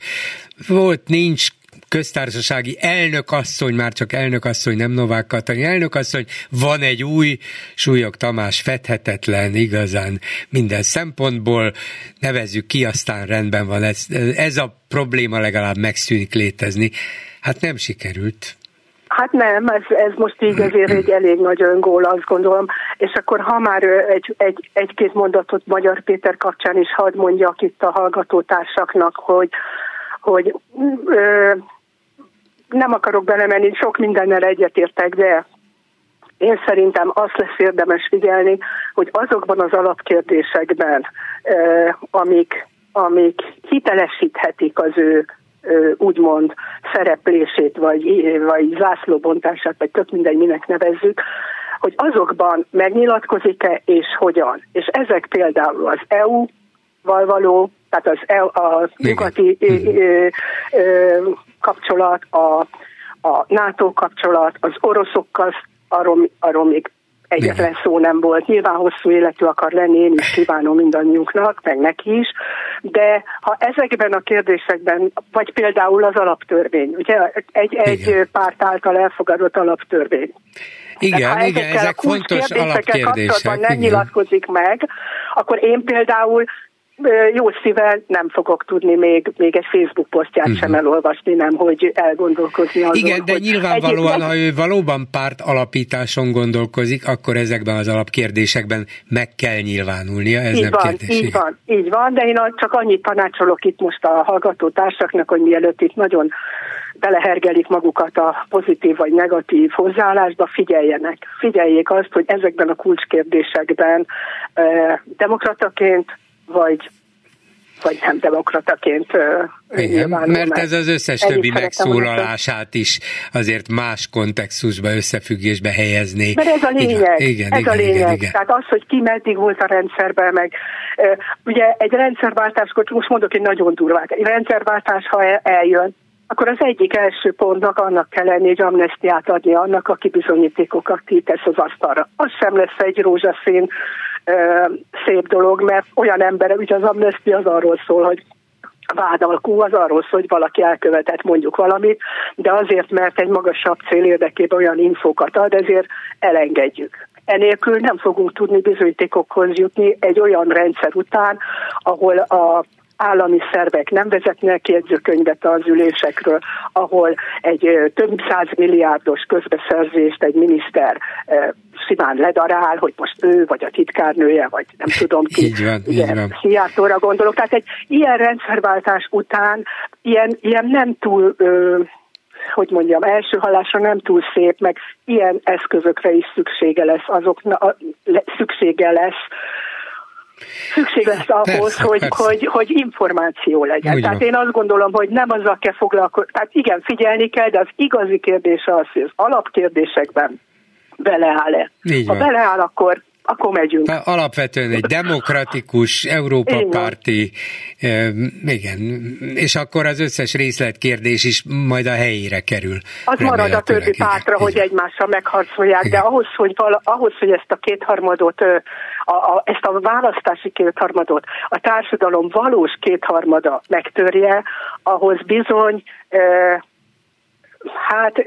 volt, nincs köztársasági elnökasszony, már csak elnökasszony, nem Novák Katalin, elnökasszony, van egy új súlyok Tamás fedhetetlen igazán minden szempontból, nevezzük ki, aztán rendben van, ez, ez a probléma legalább megszűnik létezni. Hát nem sikerült. Hát nem, ez, ez most így azért egy elég nagy öngól, azt gondolom. És akkor ha már egy, egy, egy-két mondatot Magyar Péter kapcsán is hadd mondjak itt a hallgatótársaknak, hogy, hogy ö, nem akarok belemenni, sok mindennel egyetértek, de én szerintem azt lesz érdemes figyelni, hogy azokban az alapkérdésekben, amik, amik hitelesíthetik az ő úgymond szereplését, vagy, vagy zászlóbontását, vagy tök mindegy, minek nevezzük, hogy azokban megnyilatkozik-e, és hogyan. És ezek például az EU-val való, tehát az EU, a nyugati kapcsolat, a, a NATO kapcsolat, az oroszokkal, arról, arról még egyetlen Igen. szó nem volt. Nyilván hosszú életű akar lenni, én is kívánom mindannyiunknak, meg neki is, de ha ezekben a kérdésekben, vagy például az alaptörvény, ugye egy, egy párt által elfogadott alaptörvény, igen, ha igen, ezek fontos alapkérdések. nem igen. nyilatkozik meg, akkor én például jó szívvel nem fogok tudni még, még egy Facebook posztját uh-huh. sem elolvasni, nem, hogy elgondolkozni azon. Igen, de nyilvánvalóan, egy, ha ő valóban párt alapításon gondolkozik, akkor ezekben az alapkérdésekben meg kell nyilvánulnia, ez így nem van, kérdés. Így van, így van, de én csak annyit tanácsolok itt most a hallgató társaknak, hogy mielőtt itt nagyon belehergelik magukat a pozitív vagy negatív hozzáállásba, figyeljenek. Figyeljék azt, hogy ezekben a kulcskérdésekben eh, demokrataként vagy vagy nem demokrataként Igen, mert ez az összes többi megszólalását is azért más kontextusba, összefüggésbe helyezni. Mert ez a lényeg. Igen, ez igen, a lényeg. Igen, igen. Tehát az, hogy ki meddig volt a rendszerben, meg ugye egy rendszerváltáskor, most mondok egy nagyon durvát, egy rendszerváltás, ha eljön, akkor az egyik első pontnak annak kell lenni, hogy amnestiát adni annak, aki bizonyítékokat tesz az asztalra. Az sem lesz egy rózsaszín szép dolog, mert olyan ember, ugye az amnestia az arról szól, hogy vádalkú az arról szól, hogy valaki elkövetett mondjuk valamit, de azért, mert egy magasabb cél érdekében olyan infókat ad, ezért elengedjük. Enélkül nem fogunk tudni bizonyítékokhoz jutni egy olyan rendszer után, ahol a állami szervek nem vezetnek jegyzőkönyvet az ülésekről, ahol egy több száz milliárdos közbeszerzést egy miniszter simán ledarál, hogy most ő, vagy a titkárnője, vagy nem tudom ki. így van, így van. Gondolok. Tehát egy ilyen rendszerváltás után ilyen, ilyen nem túl ö, hogy mondjam, első hallásra nem túl szép, meg ilyen eszközökre is szüksége lesz, azokna, szüksége lesz szükség lesz ahhoz, persze, hogy, persze. Hogy, hogy információ legyen. Úgy Tehát van. én azt gondolom, hogy nem azzal kell foglalkozni, tehát igen, figyelni kell, de az igazi kérdés az, hogy az alapkérdésekben beleáll-e. ha beleáll, akkor akkor megyünk. Alapvetően egy demokratikus, Európa párti, igen, és akkor az összes részletkérdés is majd a helyére kerül. Az marad a többi pártra, hogy egymással megharcolják, igen. de ahhoz hogy, vala, ahhoz, hogy ezt a kétharmadot, a, a, ezt a választási kétharmadot a társadalom valós kétharmada megtörje, ahhoz bizony hát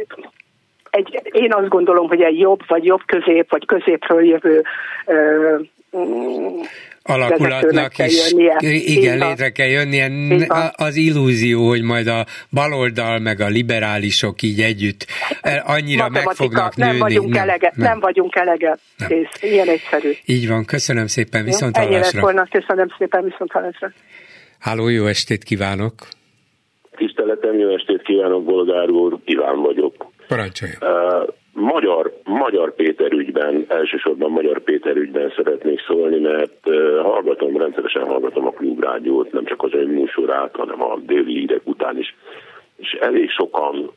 egy, én azt gondolom, hogy egy jobb, vagy jobb közép, vagy középről jövő ö, alakulatnak is jönnie. igen, létre kell jönnie. Az illúzió, hogy majd a baloldal meg a liberálisok így együtt annyira meg fognak nem nőni. Vagyunk nem, elege, nem. nem vagyunk elege. Nem. Ilyen egyszerű. Így van, köszönöm szépen, viszont Ennyi lett volna, köszönöm szépen, viszont hallásra. Háló, jó estét kívánok! Tiszteletem, jó estét kívánok, Bolgár úr, Iván vagyok. Parancsolja. Uh, magyar, magyar Péter ügyben, elsősorban Magyar Péter ügyben szeretnék szólni, mert hallgatom, rendszeresen hallgatom a klubrádiót, nem csak az ön műsorát, hanem a déli hírek után is. És elég sokan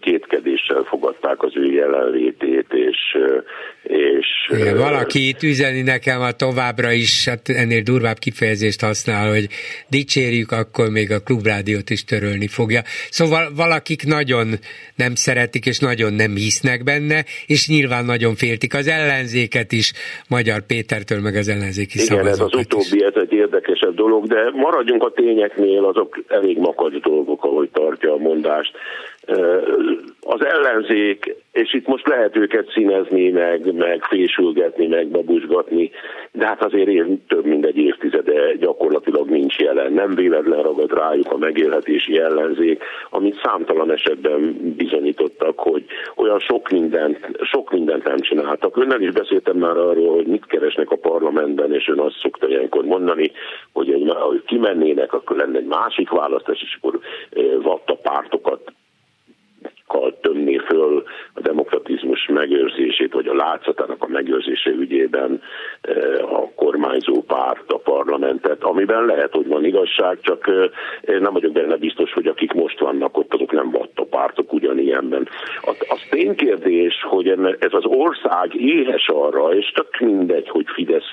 kétkedéssel fogadták az ő jelenlétét, és, és Igen, valaki itt üzeni nekem a továbbra is, hát ennél durvább kifejezést használ, hogy dicsérjük, akkor még a klubrádiót is törölni fogja. Szóval valakik nagyon nem szeretik, és nagyon nem hisznek benne, és nyilván nagyon féltik az ellenzéket is, Magyar Pétertől, meg az ellenzéki Igen, ez az utóbbi, ez egy érdekesebb dolog, de maradjunk a tényeknél, azok elég makacs dolgok, ahogy tartja a mondást az ellenzék, és itt most lehet őket színezni, meg, meg fésülgetni, meg babusgatni, de hát azért év, több mint egy évtizede gyakorlatilag nincs jelen. Nem véletlen ragad rájuk a megélhetési ellenzék, amit számtalan esetben bizonyítottak, hogy olyan sok mindent, sok mindent nem csináltak. Önnel is beszéltem már arról, hogy mit keresnek a parlamentben, és ön azt szokta ilyenkor mondani, hogy egy, hogy kimennének, akkor lenne egy másik választás, és akkor vatta pártokat tömni föl a demokratizmus megőrzését, vagy a látszatának a megőrzése ügyében eh, a kormányzó párt, a parlamentet, amiben lehet, hogy van igazság, csak eh, nem vagyok benne biztos, hogy akik most vannak ott, azok nem vatta pártok ugyanilyenben. Az ténykérdés, hogy ez az ország éhes arra, és tök mindegy, hogy Fidesz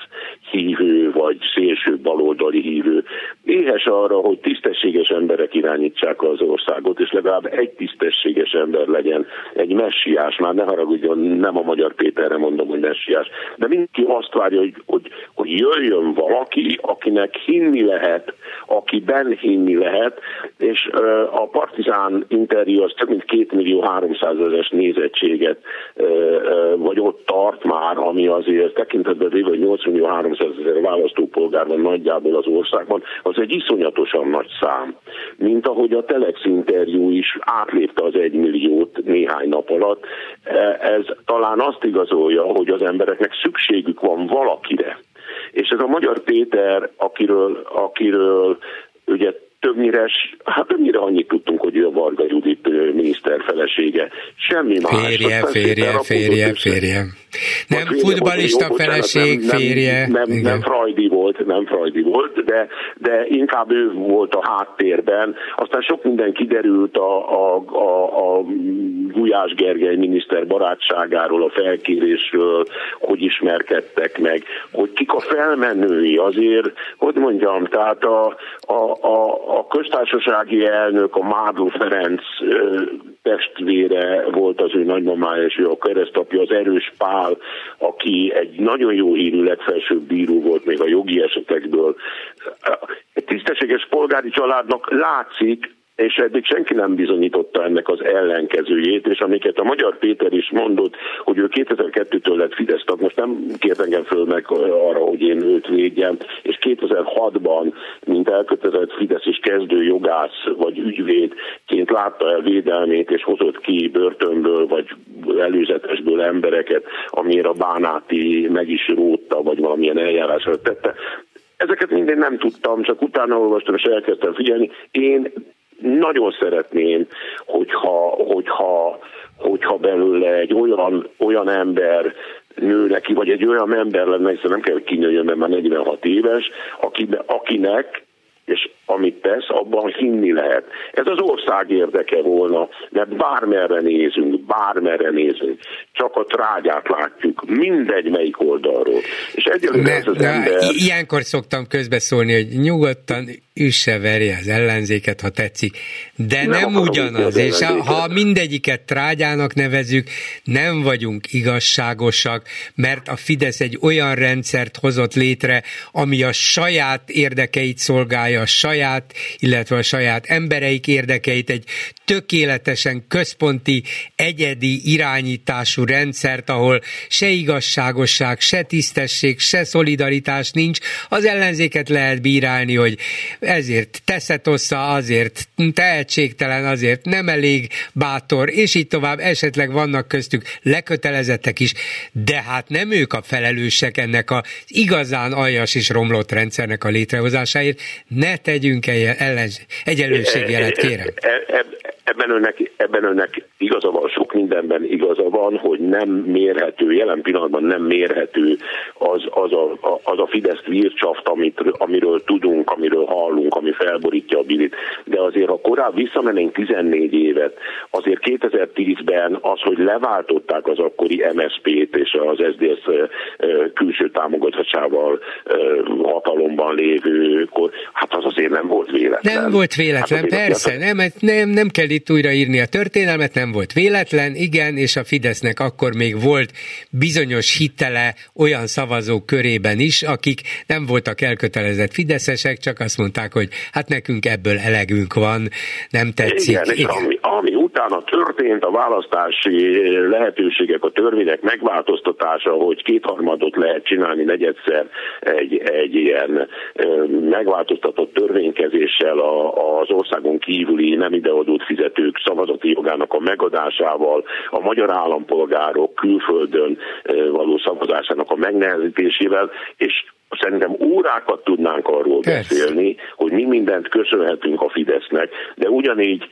hívő, vagy szélső baloldali hívő, éhes arra, hogy tisztességes emberek irányítsák az országot, és legalább egy tisztességes ember legyen, egy messiás, már ne haragudjon, nem a Magyar Péterre mondom, hogy messiás, de mindenki azt várja, hogy, hogy, hogy jöjjön valaki, akinek hinni lehet, akiben hinni lehet, és a Partizán interjú az több mint 2 millió 300 ezeres nézettséget, vagy ott tart már, ami azért tekintetben véve, hogy 8 millió 300 ezer választópolgár van nagyjából az országban, az egy iszonyatosan nagy szám. Mint ahogy a Telex interjú is átlépte az 1 milliót néhány nap alatt, ez talán azt igazolja, hogy az embereknek szükségük van valakire. És ez a Magyar Péter, akiről, akiről ugye többnyire, hát többnyire annyit tudtunk, hogy ő a Varga Judit miniszter felesége. Semmi más. Férje, férje, férje, férje. Nem futbalista feleség, nem, férje. Nem, nem, nem Freudi volt, nem Freudi volt, de, de inkább ő volt a háttérben. Aztán sok minden kiderült a, a, a, a Gulyás Gergely miniszter barátságáról, a felkérésről, hogy ismerkedtek meg, hogy kik a felmenői, azért, hogy mondjam, tehát a, a, a, a köztársasági elnök, a Mádó Ferenc testvére volt az ő nagymamája, és ő a keresztapja, az erős Pál, aki egy nagyon jó hírű legfelsőbb bíró volt még a jogi esetekből. Egy tisztességes polgári családnak látszik, és eddig senki nem bizonyította ennek az ellenkezőjét, és amiket a Magyar Péter is mondott, hogy ő 2002-től lett Fidesz tag, most nem kért engem föl meg arra, hogy én őt védjem, és 2006-ban, mint elkötelezett Fidesz és kezdő jogász vagy ügyvédként látta el védelmét, és hozott ki börtönből vagy előzetesből embereket, amire a Bánáti meg is rótta, vagy valamilyen eljárásra tette. Ezeket minden nem tudtam, csak utána olvastam, és elkezdtem figyelni. Én nagyon szeretném, hogyha, hogyha, hogyha belőle egy olyan, olyan ember nő neki, vagy egy olyan ember lenne, hiszen nem kell, hogy kinőjön, mert már 46 éves, akinek és amit tesz, abban hinni lehet. Ez az ország érdeke volna, mert bármerre nézünk, bármerre nézünk, csak a trágyát látjuk, mindegy melyik oldalról. És egyelőre ez az ember... Ilyenkor szoktam közbeszólni, hogy nyugodtan üsse verje az ellenzéket, ha tetszik, de nem, nem ugyanaz, és ha mindegyiket trágyának nevezük, nem vagyunk igazságosak, mert a Fidesz egy olyan rendszert hozott létre, ami a saját érdekeit szolgálja, a saját, illetve a saját embereik érdekeit, egy tökéletesen központi, egyedi irányítású rendszert, ahol se igazságosság, se tisztesség, se szolidaritás nincs, az ellenzéket lehet bírálni, hogy ezért teszetossza, azért tehetségtelen, azért nem elég bátor, és így tovább, esetleg vannak köztük lekötelezettek is, de hát nem ők a felelősek ennek az igazán aljas és romlott rendszernek a létrehozásáért. Ne tegyünk ellen, egyenlőségjelet, kérem. E, e, ebben önnek, ebben önnek igaza van, sok mindenben igaza van, hogy nem mérhető, jelen pillanatban nem mérhető az, az, a, az a Fidesz vircsaft, amit, amiről tudunk, amiről hallunk, ami felborítja a bilit. De azért, ha korábban visszamennénk 14 évet, azért 2010-ben az, hogy leváltották az akkori MSZP-t és az SZDSZ külső támogatásával hatalomban lévőkor, hát az azért nem volt véletlen. Nem volt véletlen, hát persze, nem, nem, nem kell itt újraírni a történelmet, nem volt véletlen, igen, és a Fidesznek akkor még volt bizonyos hitele olyan szavazók körében is, akik nem voltak elkötelezett fideszesek, csak azt mondták, hogy hát nekünk ebből elegünk van, nem tetszik. Igen, és ami, ami utána történt a választási lehetőségek, a törvények megváltoztatása, hogy kétharmadot lehet csinálni negyedszer egy, egy ilyen megváltoztatott törvénykezéssel az országon kívüli nem ideadót fizetők szavazati jogának a megadásával, a magyar állampolgárok külföldön való szavazásának a megnehezítésével, és szerintem órákat tudnánk arról Persze. beszélni, hogy mi mindent köszönhetünk a Fidesznek, de ugyanígy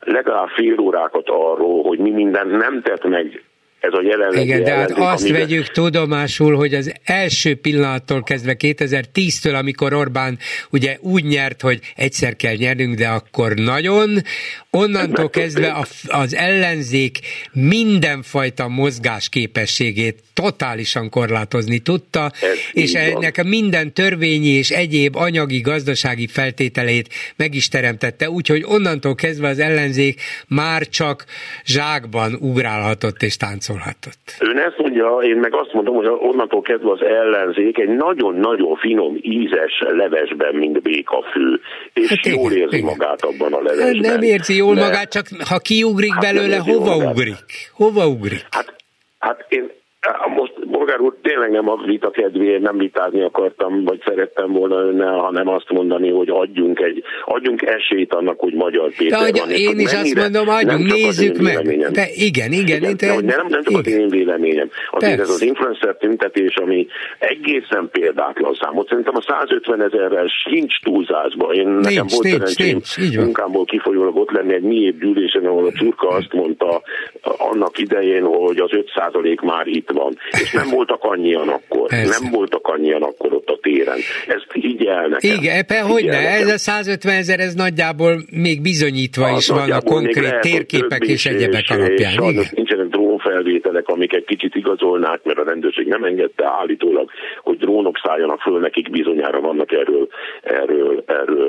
legalább fél órákat arról, hogy mi mindent nem tett meg ez a jelenlegi Igen, de hát azt amiben... vegyük tudomásul, hogy az első pillanattól kezdve 2010-től, amikor Orbán ugye úgy nyert, hogy egyszer kell nyernünk, de akkor nagyon, onnantól kezdve a, az ellenzék mindenfajta mozgás képességét totálisan korlátozni tudta, Ez és ennek a minden törvényi és egyéb anyagi, gazdasági feltételét meg is teremtette, úgyhogy onnantól kezdve az ellenzék már csak zsákban ugrálhatott és táncolhatott. Ön ezt mondja, én meg azt mondom, hogy onnantól kezdve az ellenzék egy nagyon-nagyon finom, ízes levesben, mint békafő, és hát jól érzi igen. magát abban a levesben. Nem érzi jól magát, csak ha kiugrik hát belőle, hova magát. ugrik? Hova ugrik? Hát, hát én most Bolgár úr, tényleg nem a vita kedvéért nem vitázni akartam, vagy szerettem volna önnel, hanem azt mondani, hogy adjunk egy, adjunk esélyt annak, hogy Magyar Péter de, van. Én is azt mondom, adjunk, nézzük meg. De igen, igen. igen te, nem, nem csak igen. az én véleményem. Azért Persze. ez az influencer tüntetés, ami egészen példátlan számot. Szerintem a 150 ezerrel sincs túlzásba. Én nincs, nekem volt nincs, szerencsém munkámból kifolyólag ott lenni egy mi gyűlésen, ahol a Csurka azt mondta annak idején, hogy az 5 már itt van. És nem voltak annyian akkor. Persze. Nem voltak annyian akkor ott a téren. Ezt el nekem. Igen, pe, hogy ne, ez a 150 ezer, ez nagyjából még bizonyítva az is van a konkrét lehet, térképek és egyebek alapján. És igen. nincsenek drónfelvételek, amik egy kicsit igazolnák, mert a rendőrség nem engedte állítólag, hogy drónok szálljanak föl, nekik bizonyára vannak erről, erről, erről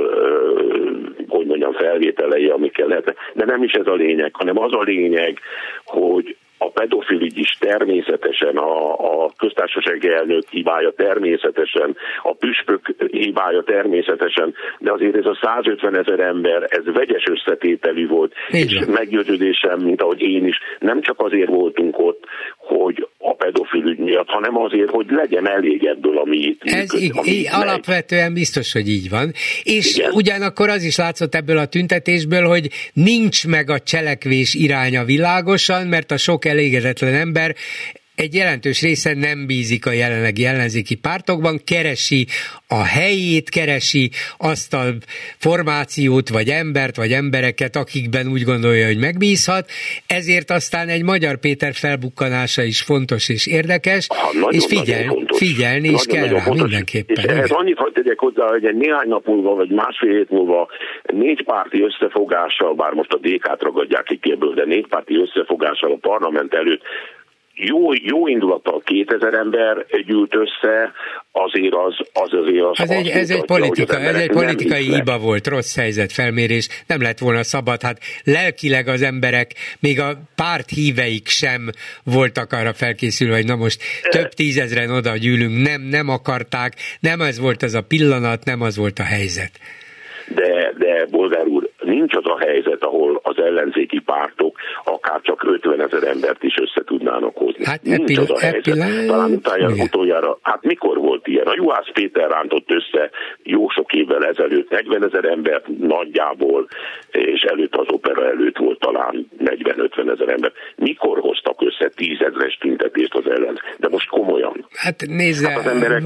hogy mondjam, felvételei, amikkel lehetne. De nem is ez a lényeg, hanem az a lényeg, hogy a pedofil is természetesen, a, a köztársasági elnök hibája természetesen, a püspök hibája természetesen, de azért ez a 150 ezer ember, ez vegyes összetételű volt, Így és meggyőződésem, mint ahogy én is, nem csak azért voltunk ott, hogy a pedofil ügy miatt, hanem azért, hogy legyen elég ebből, ami itt Ez működik, ami így, alapvetően biztos, hogy így van. És Igen. ugyanakkor az is látszott ebből a tüntetésből, hogy nincs meg a cselekvés iránya világosan, mert a sok elégedetlen ember egy jelentős része nem bízik a jelenlegi ellenzéki pártokban, keresi a helyét, keresi azt a formációt, vagy embert, vagy embereket, akikben úgy gondolja, hogy megbízhat, ezért aztán egy Magyar Péter felbukkanása is fontos és érdekes, ha, és figyel, figyelni is kell rá fontos. mindenképpen. És ehhez annyit hagyd tegyek hozzá, hogy egy néhány nap múlva, vagy másfél hét múlva négy párti összefogással, bár most a DK-t ragadják ki ebből, de négy párti összefogással a parlament előtt jó, jó indulattal 2000 ember gyűlt össze, azért az, az azért az... Ez egy, ez egy, politika, ez egy politikai hiba volt, rossz helyzet felmérés, nem lett volna szabad, hát lelkileg az emberek, még a párt híveik sem voltak arra felkészülve, hogy na most több tízezren oda gyűlünk, nem, nem akarták, nem ez volt ez a pillanat, nem az volt a helyzet. De, de Bolgár úr, nincs az a helyzet, ahol az ellenzéki pártok akár csak 50 ezer embert is össze tudnának hozni. Hát nincs epil- az a helyzet. Epil- Talán utána, utoljára, hát mikor volt ilyen? A Juhász Péter rántott össze jó sok évvel ezelőtt 40 ezer embert nagyjából, és előtt az opera előtt volt talán 40-50 ezer ember. Mikor hoztak össze tízezres tüntetést az ellen? De most komolyan. Hát nézze, hát az emberek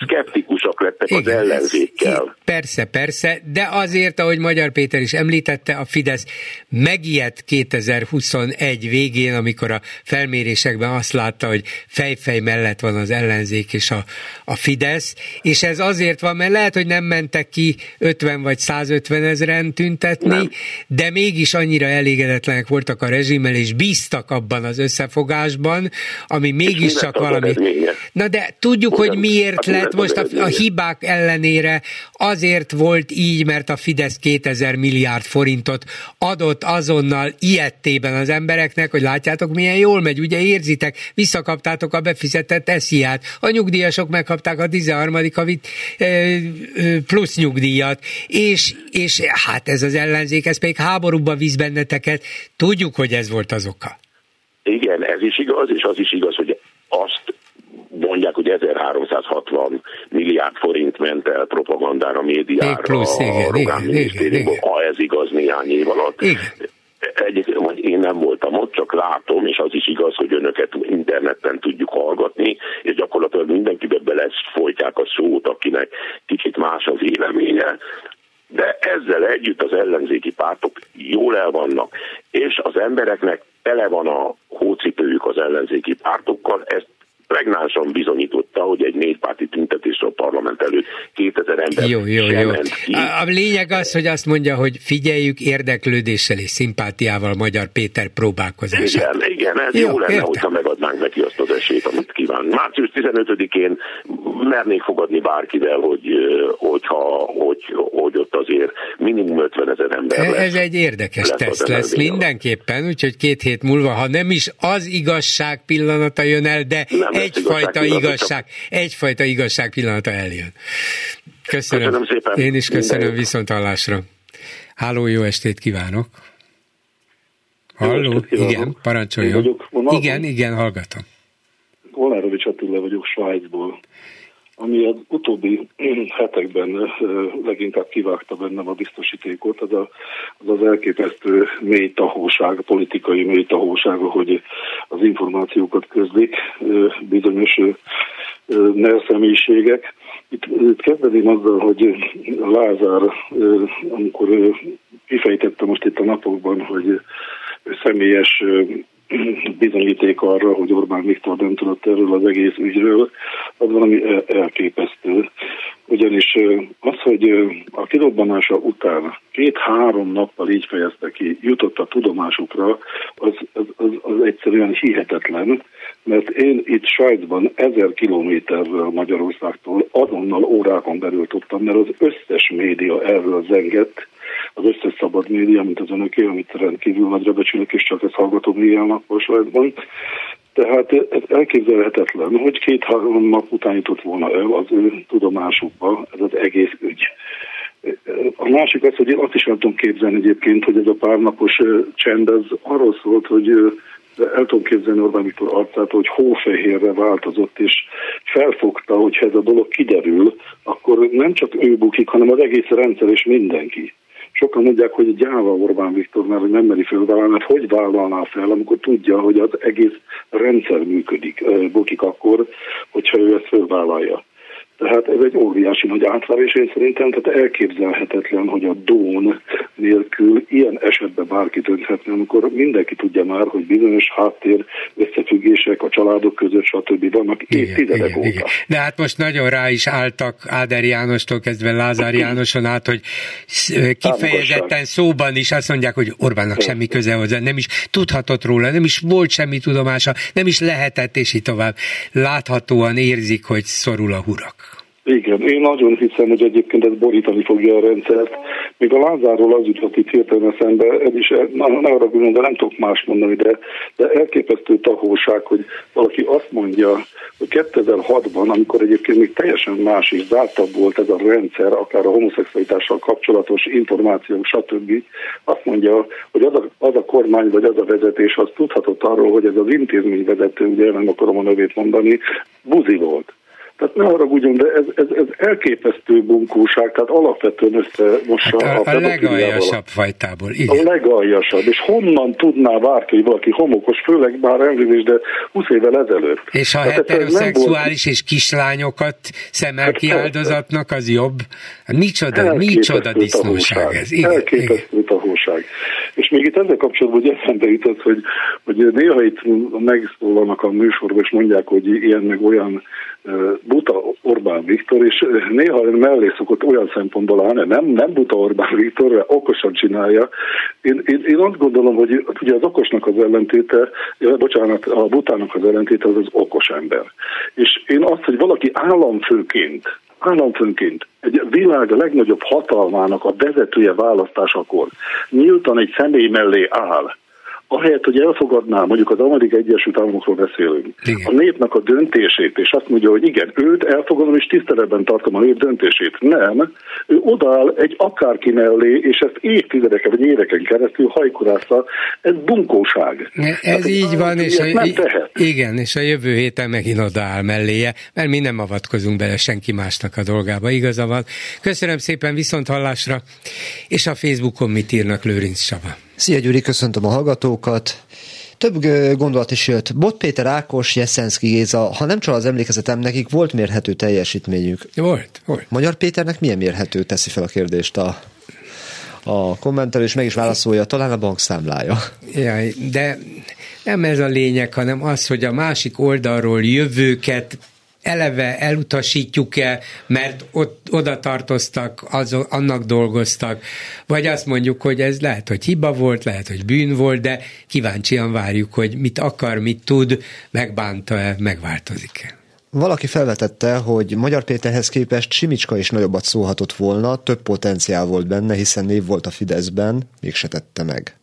szkeptikusak lettek Igen, az ellenzékkel. Persze, persze, de azért, ahogy Magyar Péter is említette, a Fidesz megijedt 2021 végén, amikor a felmérésekben azt látta, hogy fejfej mellett van az ellenzék és a, a Fidesz, és ez azért van, mert lehet, hogy nem mentek ki 50 vagy 150 ezeren tüntetni, nem. de mégis annyira elégedetlenek voltak a rezsimmel, és bíztak abban az összefogásban, ami mégiscsak valami... Na de tudjuk, Ugyan, hogy miért hát lett most a, a hibák ellenére, azért volt így, mert a Fidesz 2000 milliárd forintot adott azonnal ilyettében az embereknek, hogy látjátok milyen jól megy, ugye érzitek, visszakaptátok a befizetett esziát, a nyugdíjasok megkapták a 13. havit plusz nyugdíjat, és, és hát ez az ellenzék, ez pedig háborúba víz benneteket, tudjuk, hogy ez volt az oka. Igen, ez is igaz, és az is igaz, hogy azt mondják, hogy 1360 milliárd forint ment el propagandára, médiára, Még plusz, a igen, Rogán igen, igen, ha ez igaz néhány év alatt. Igen. Egyébként, hogy én nem voltam ott, csak látom, és az is igaz, hogy önöket interneten tudjuk hallgatni, és gyakorlatilag mindenkibe bele folytják a szót, akinek kicsit más az véleménye de ezzel együtt az ellenzéki pártok jól el vannak, és az embereknek tele van a hócipőjük az ellenzéki pártokkal, ezt pregnánsan bizonyította, hogy egy négypárti tüntetésre a parlament előtt 2000 ember jó, jó, jó. ki. A, a lényeg az, hogy azt mondja, hogy figyeljük érdeklődéssel és szimpátiával Magyar Péter próbálkozását. Igen, igen, ez jó, jó lenne, értem. hogyha megadnánk neki azt az esélyt, amit kíván. Március 15-én mernék fogadni bárkivel, hogy, hogyha, hogy, hogy ott azért minimum 50 ezer ember lesz. Ez egy érdekes lesz teszt lesz mindenképpen, úgyhogy két hét múlva, ha nem is az igazság pillanata jön el, de nem egyfajta igazság, igazság, egyfajta igazság pillanata eljön. Köszönöm. köszönöm szépen. Én is köszönöm Minden. viszont hallásra. Háló, jó estét kívánok. Halló, igen, parancsoljon. Igen, igen, hallgatom. Volárovics Attila vagyok Svájcból. Ami az utóbbi hetekben leginkább kivágta bennem a biztosítékot, az a, az, az elképesztő mély tahóság, politikai mély tahóság, hogy az információkat közlik bizonyos személyiségek. Itt, itt kezdeném azzal, hogy Lázár, amikor kifejtette most itt a napokban, hogy személyes bizonyíték arra, hogy Orbán Viktor nem tudott erről az egész ügyről, az valami elképesztő. Ugyanis az, hogy a kirobbanása után két-három nappal így fejezte ki, jutott a tudomásukra, az, az, az, az egyszerűen hihetetlen, mert én itt Svájcban ezer kilométerről Magyarországtól azonnal órákon belül tudtam, mert az összes média erről zengett, az összes szabad média, mint az önöké, amit rendkívül nagyra becsülök, és csak ezt hallgatom ilyen nappal Svájcban. Tehát ez elképzelhetetlen, hogy két-három nap után jutott volna el az ő tudomásukba ez az egész ügy. A másik az, hogy én azt is el tudom képzelni egyébként, hogy ez a párnapos csend az arról szólt, hogy el tudom képzelni Orbán Viktor arcát, hogy hófehérre változott, és felfogta, hogy ha ez a dolog kiderül, akkor nem csak ő bukik, hanem az egész rendszer és mindenki. Sokan mondják, hogy gyáva Orbán Viktor, mert hogy nem meri fölvállalni, mert hogy vállalná fel, amikor tudja, hogy az egész rendszer működik, bukik akkor, hogyha ő ezt fölvállalja. Tehát ez egy óriási nagy átverés, én szerintem tehát elképzelhetetlen, hogy a Dón nélkül ilyen esetben bárki dönthetne, amikor mindenki tudja már, hogy bizonyos háttér összefüggések a családok között, stb. vannak évtizedek óta. Igen. De hát most nagyon rá is álltak Áder Jánostól kezdve Lázár Jánoson át, hogy kifejezetten szóban is azt mondják, hogy Orbánnak semmi köze hozzá, nem is tudhatott róla, nem is volt semmi tudomása, nem is lehetett, és így tovább. Láthatóan érzik, hogy szorul a hurak. Igen, én nagyon hiszem, hogy egyébként ez borítani fogja a rendszert. Még a Lázárról az jutott itt hirtelen eszembe, ez is, na, ne arra gondolom, de nem tudok más mondani, de, de elképesztő tahóság, hogy valaki azt mondja, hogy 2006-ban, amikor egyébként még teljesen más és zártabb volt ez a rendszer, akár a homoszexualitással kapcsolatos információk, stb., azt mondja, hogy az a, az a kormány vagy az a vezetés az tudhatott arról, hogy ez az intézményvezető, ugye nem akarom a nevét mondani, buzi volt Tehát ne haragudjon, de ez, ez, ez elképesztő bunkóság, tehát alapvetően összemossa hát a, a, a legaljasabb fajtából, igen. A legaljasabb, és honnan tudná bárki, hogy valaki homokos, főleg már elnézést, de 20 évvel ezelőtt. És ha heteroszexuális volt... és kislányokat szemel hát ki áldozatnak, az jobb. Hát micsoda, micsoda disznóság ez. Igen, elképesztő tahóság. És még itt ezzel kapcsolatban hogy eszembe jutott, hogy, hogy néha itt megszólalnak a műsorban, és mondják, hogy ilyen meg olyan buta Orbán Viktor, és néha mellé szokott olyan szempontból állni, nem, nem buta Orbán Viktor, mert okosan csinálja. Én, én, én azt gondolom, hogy ugye az okosnak az ellentéte, bocsánat, a butának az ellentéte az az okos ember. És én azt, hogy valaki államfőként államfőnként egy világ legnagyobb hatalmának a vezetője választásakor nyíltan egy személy mellé áll, ahelyett, hogy elfogadná, mondjuk az Amerikai Egyesült Államokról beszélünk, igen. a népnek a döntését, és azt mondja, hogy igen, őt elfogadom, és tiszteletben tartom a nép döntését. Nem, ő odáll egy akárki mellé, és ezt évtizedeken vagy éveken keresztül hajkurásza, ez bunkóság. Ez hát, így van, és a, nem tehet. igen, és a jövő héten megint odaáll melléje, mert mi nem avatkozunk bele senki másnak a dolgába, igaza van. Köszönöm szépen viszont hallásra, és a Facebookon mit írnak Lőrinc Saba. Szia Gyuri, köszöntöm a hallgatókat. Több gondolat is jött. Bot Péter Ákos, Jeszenszki Géza, ha nem csak az emlékezetem, nekik volt mérhető teljesítményük. Volt, volt. Magyar Péternek milyen mérhető teszi fel a kérdést a, a kommentelő, és meg is válaszolja, talán a bankszámlája. Jaj, de nem ez a lényeg, hanem az, hogy a másik oldalról jövőket eleve elutasítjuk-e, mert ott oda tartoztak, az, annak dolgoztak, vagy azt mondjuk, hogy ez lehet, hogy hiba volt, lehet, hogy bűn volt, de kíváncsian várjuk, hogy mit akar, mit tud, megbánta-e, megváltozik-e. Valaki felvetette, hogy Magyar Péterhez képest Simicska is nagyobbat szólhatott volna, több potenciál volt benne, hiszen név volt a Fideszben, mégse tette meg.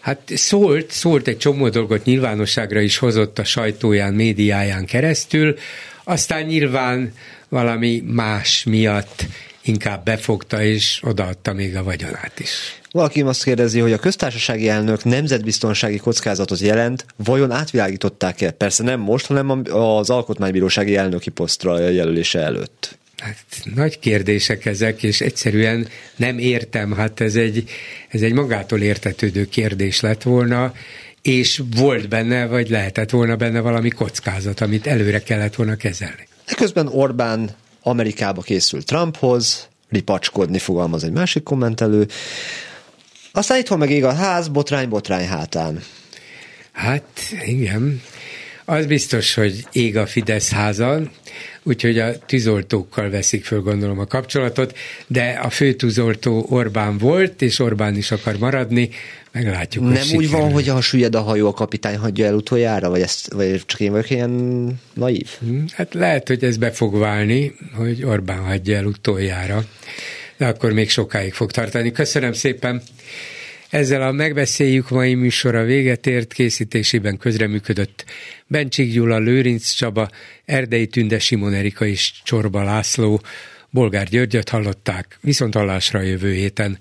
Hát szólt, szólt egy csomó dolgot nyilvánosságra is hozott a sajtóján, médiáján keresztül, aztán nyilván valami más miatt inkább befogta és odaadta még a vagyonát is. Valaki azt kérdezi, hogy a köztársasági elnök nemzetbiztonsági kockázatot jelent, vajon átvilágították-e? Persze nem most, hanem az alkotmánybírósági elnöki posztra jelölése előtt. Hát nagy kérdések ezek, és egyszerűen nem értem, hát ez egy, ez egy magától értetődő kérdés lett volna, és volt benne, vagy lehetett volna benne valami kockázat, amit előre kellett volna kezelni. Eközben Orbán Amerikába készült Trumphoz, ripacskodni fogalmaz egy másik kommentelő, aztán itthon meg ég a ház, botrány, botrány hátán. Hát igen, az biztos, hogy ég a Fidesz házan, úgyhogy a tűzoltókkal veszik föl gondolom a kapcsolatot, de a fő tűzoltó Orbán volt, és Orbán is akar maradni, meglátjuk, Nem úgy sikerül. van, hogy ha süllyed a hajó, a kapitány hagyja el utoljára, vagy, ezt, vagy csak én vagyok ilyen naív? Hm, hát lehet, hogy ez be fog válni, hogy Orbán hagyja el utoljára, de akkor még sokáig fog tartani. Köszönöm szépen! Ezzel a megbeszéljük mai műsora véget ért, készítésében közreműködött Bencsik Gyula, Lőrinc Csaba, Erdei Tünde, Simon Erika és Csorba László, Bolgár Györgyöt hallották, viszont hallásra jövő héten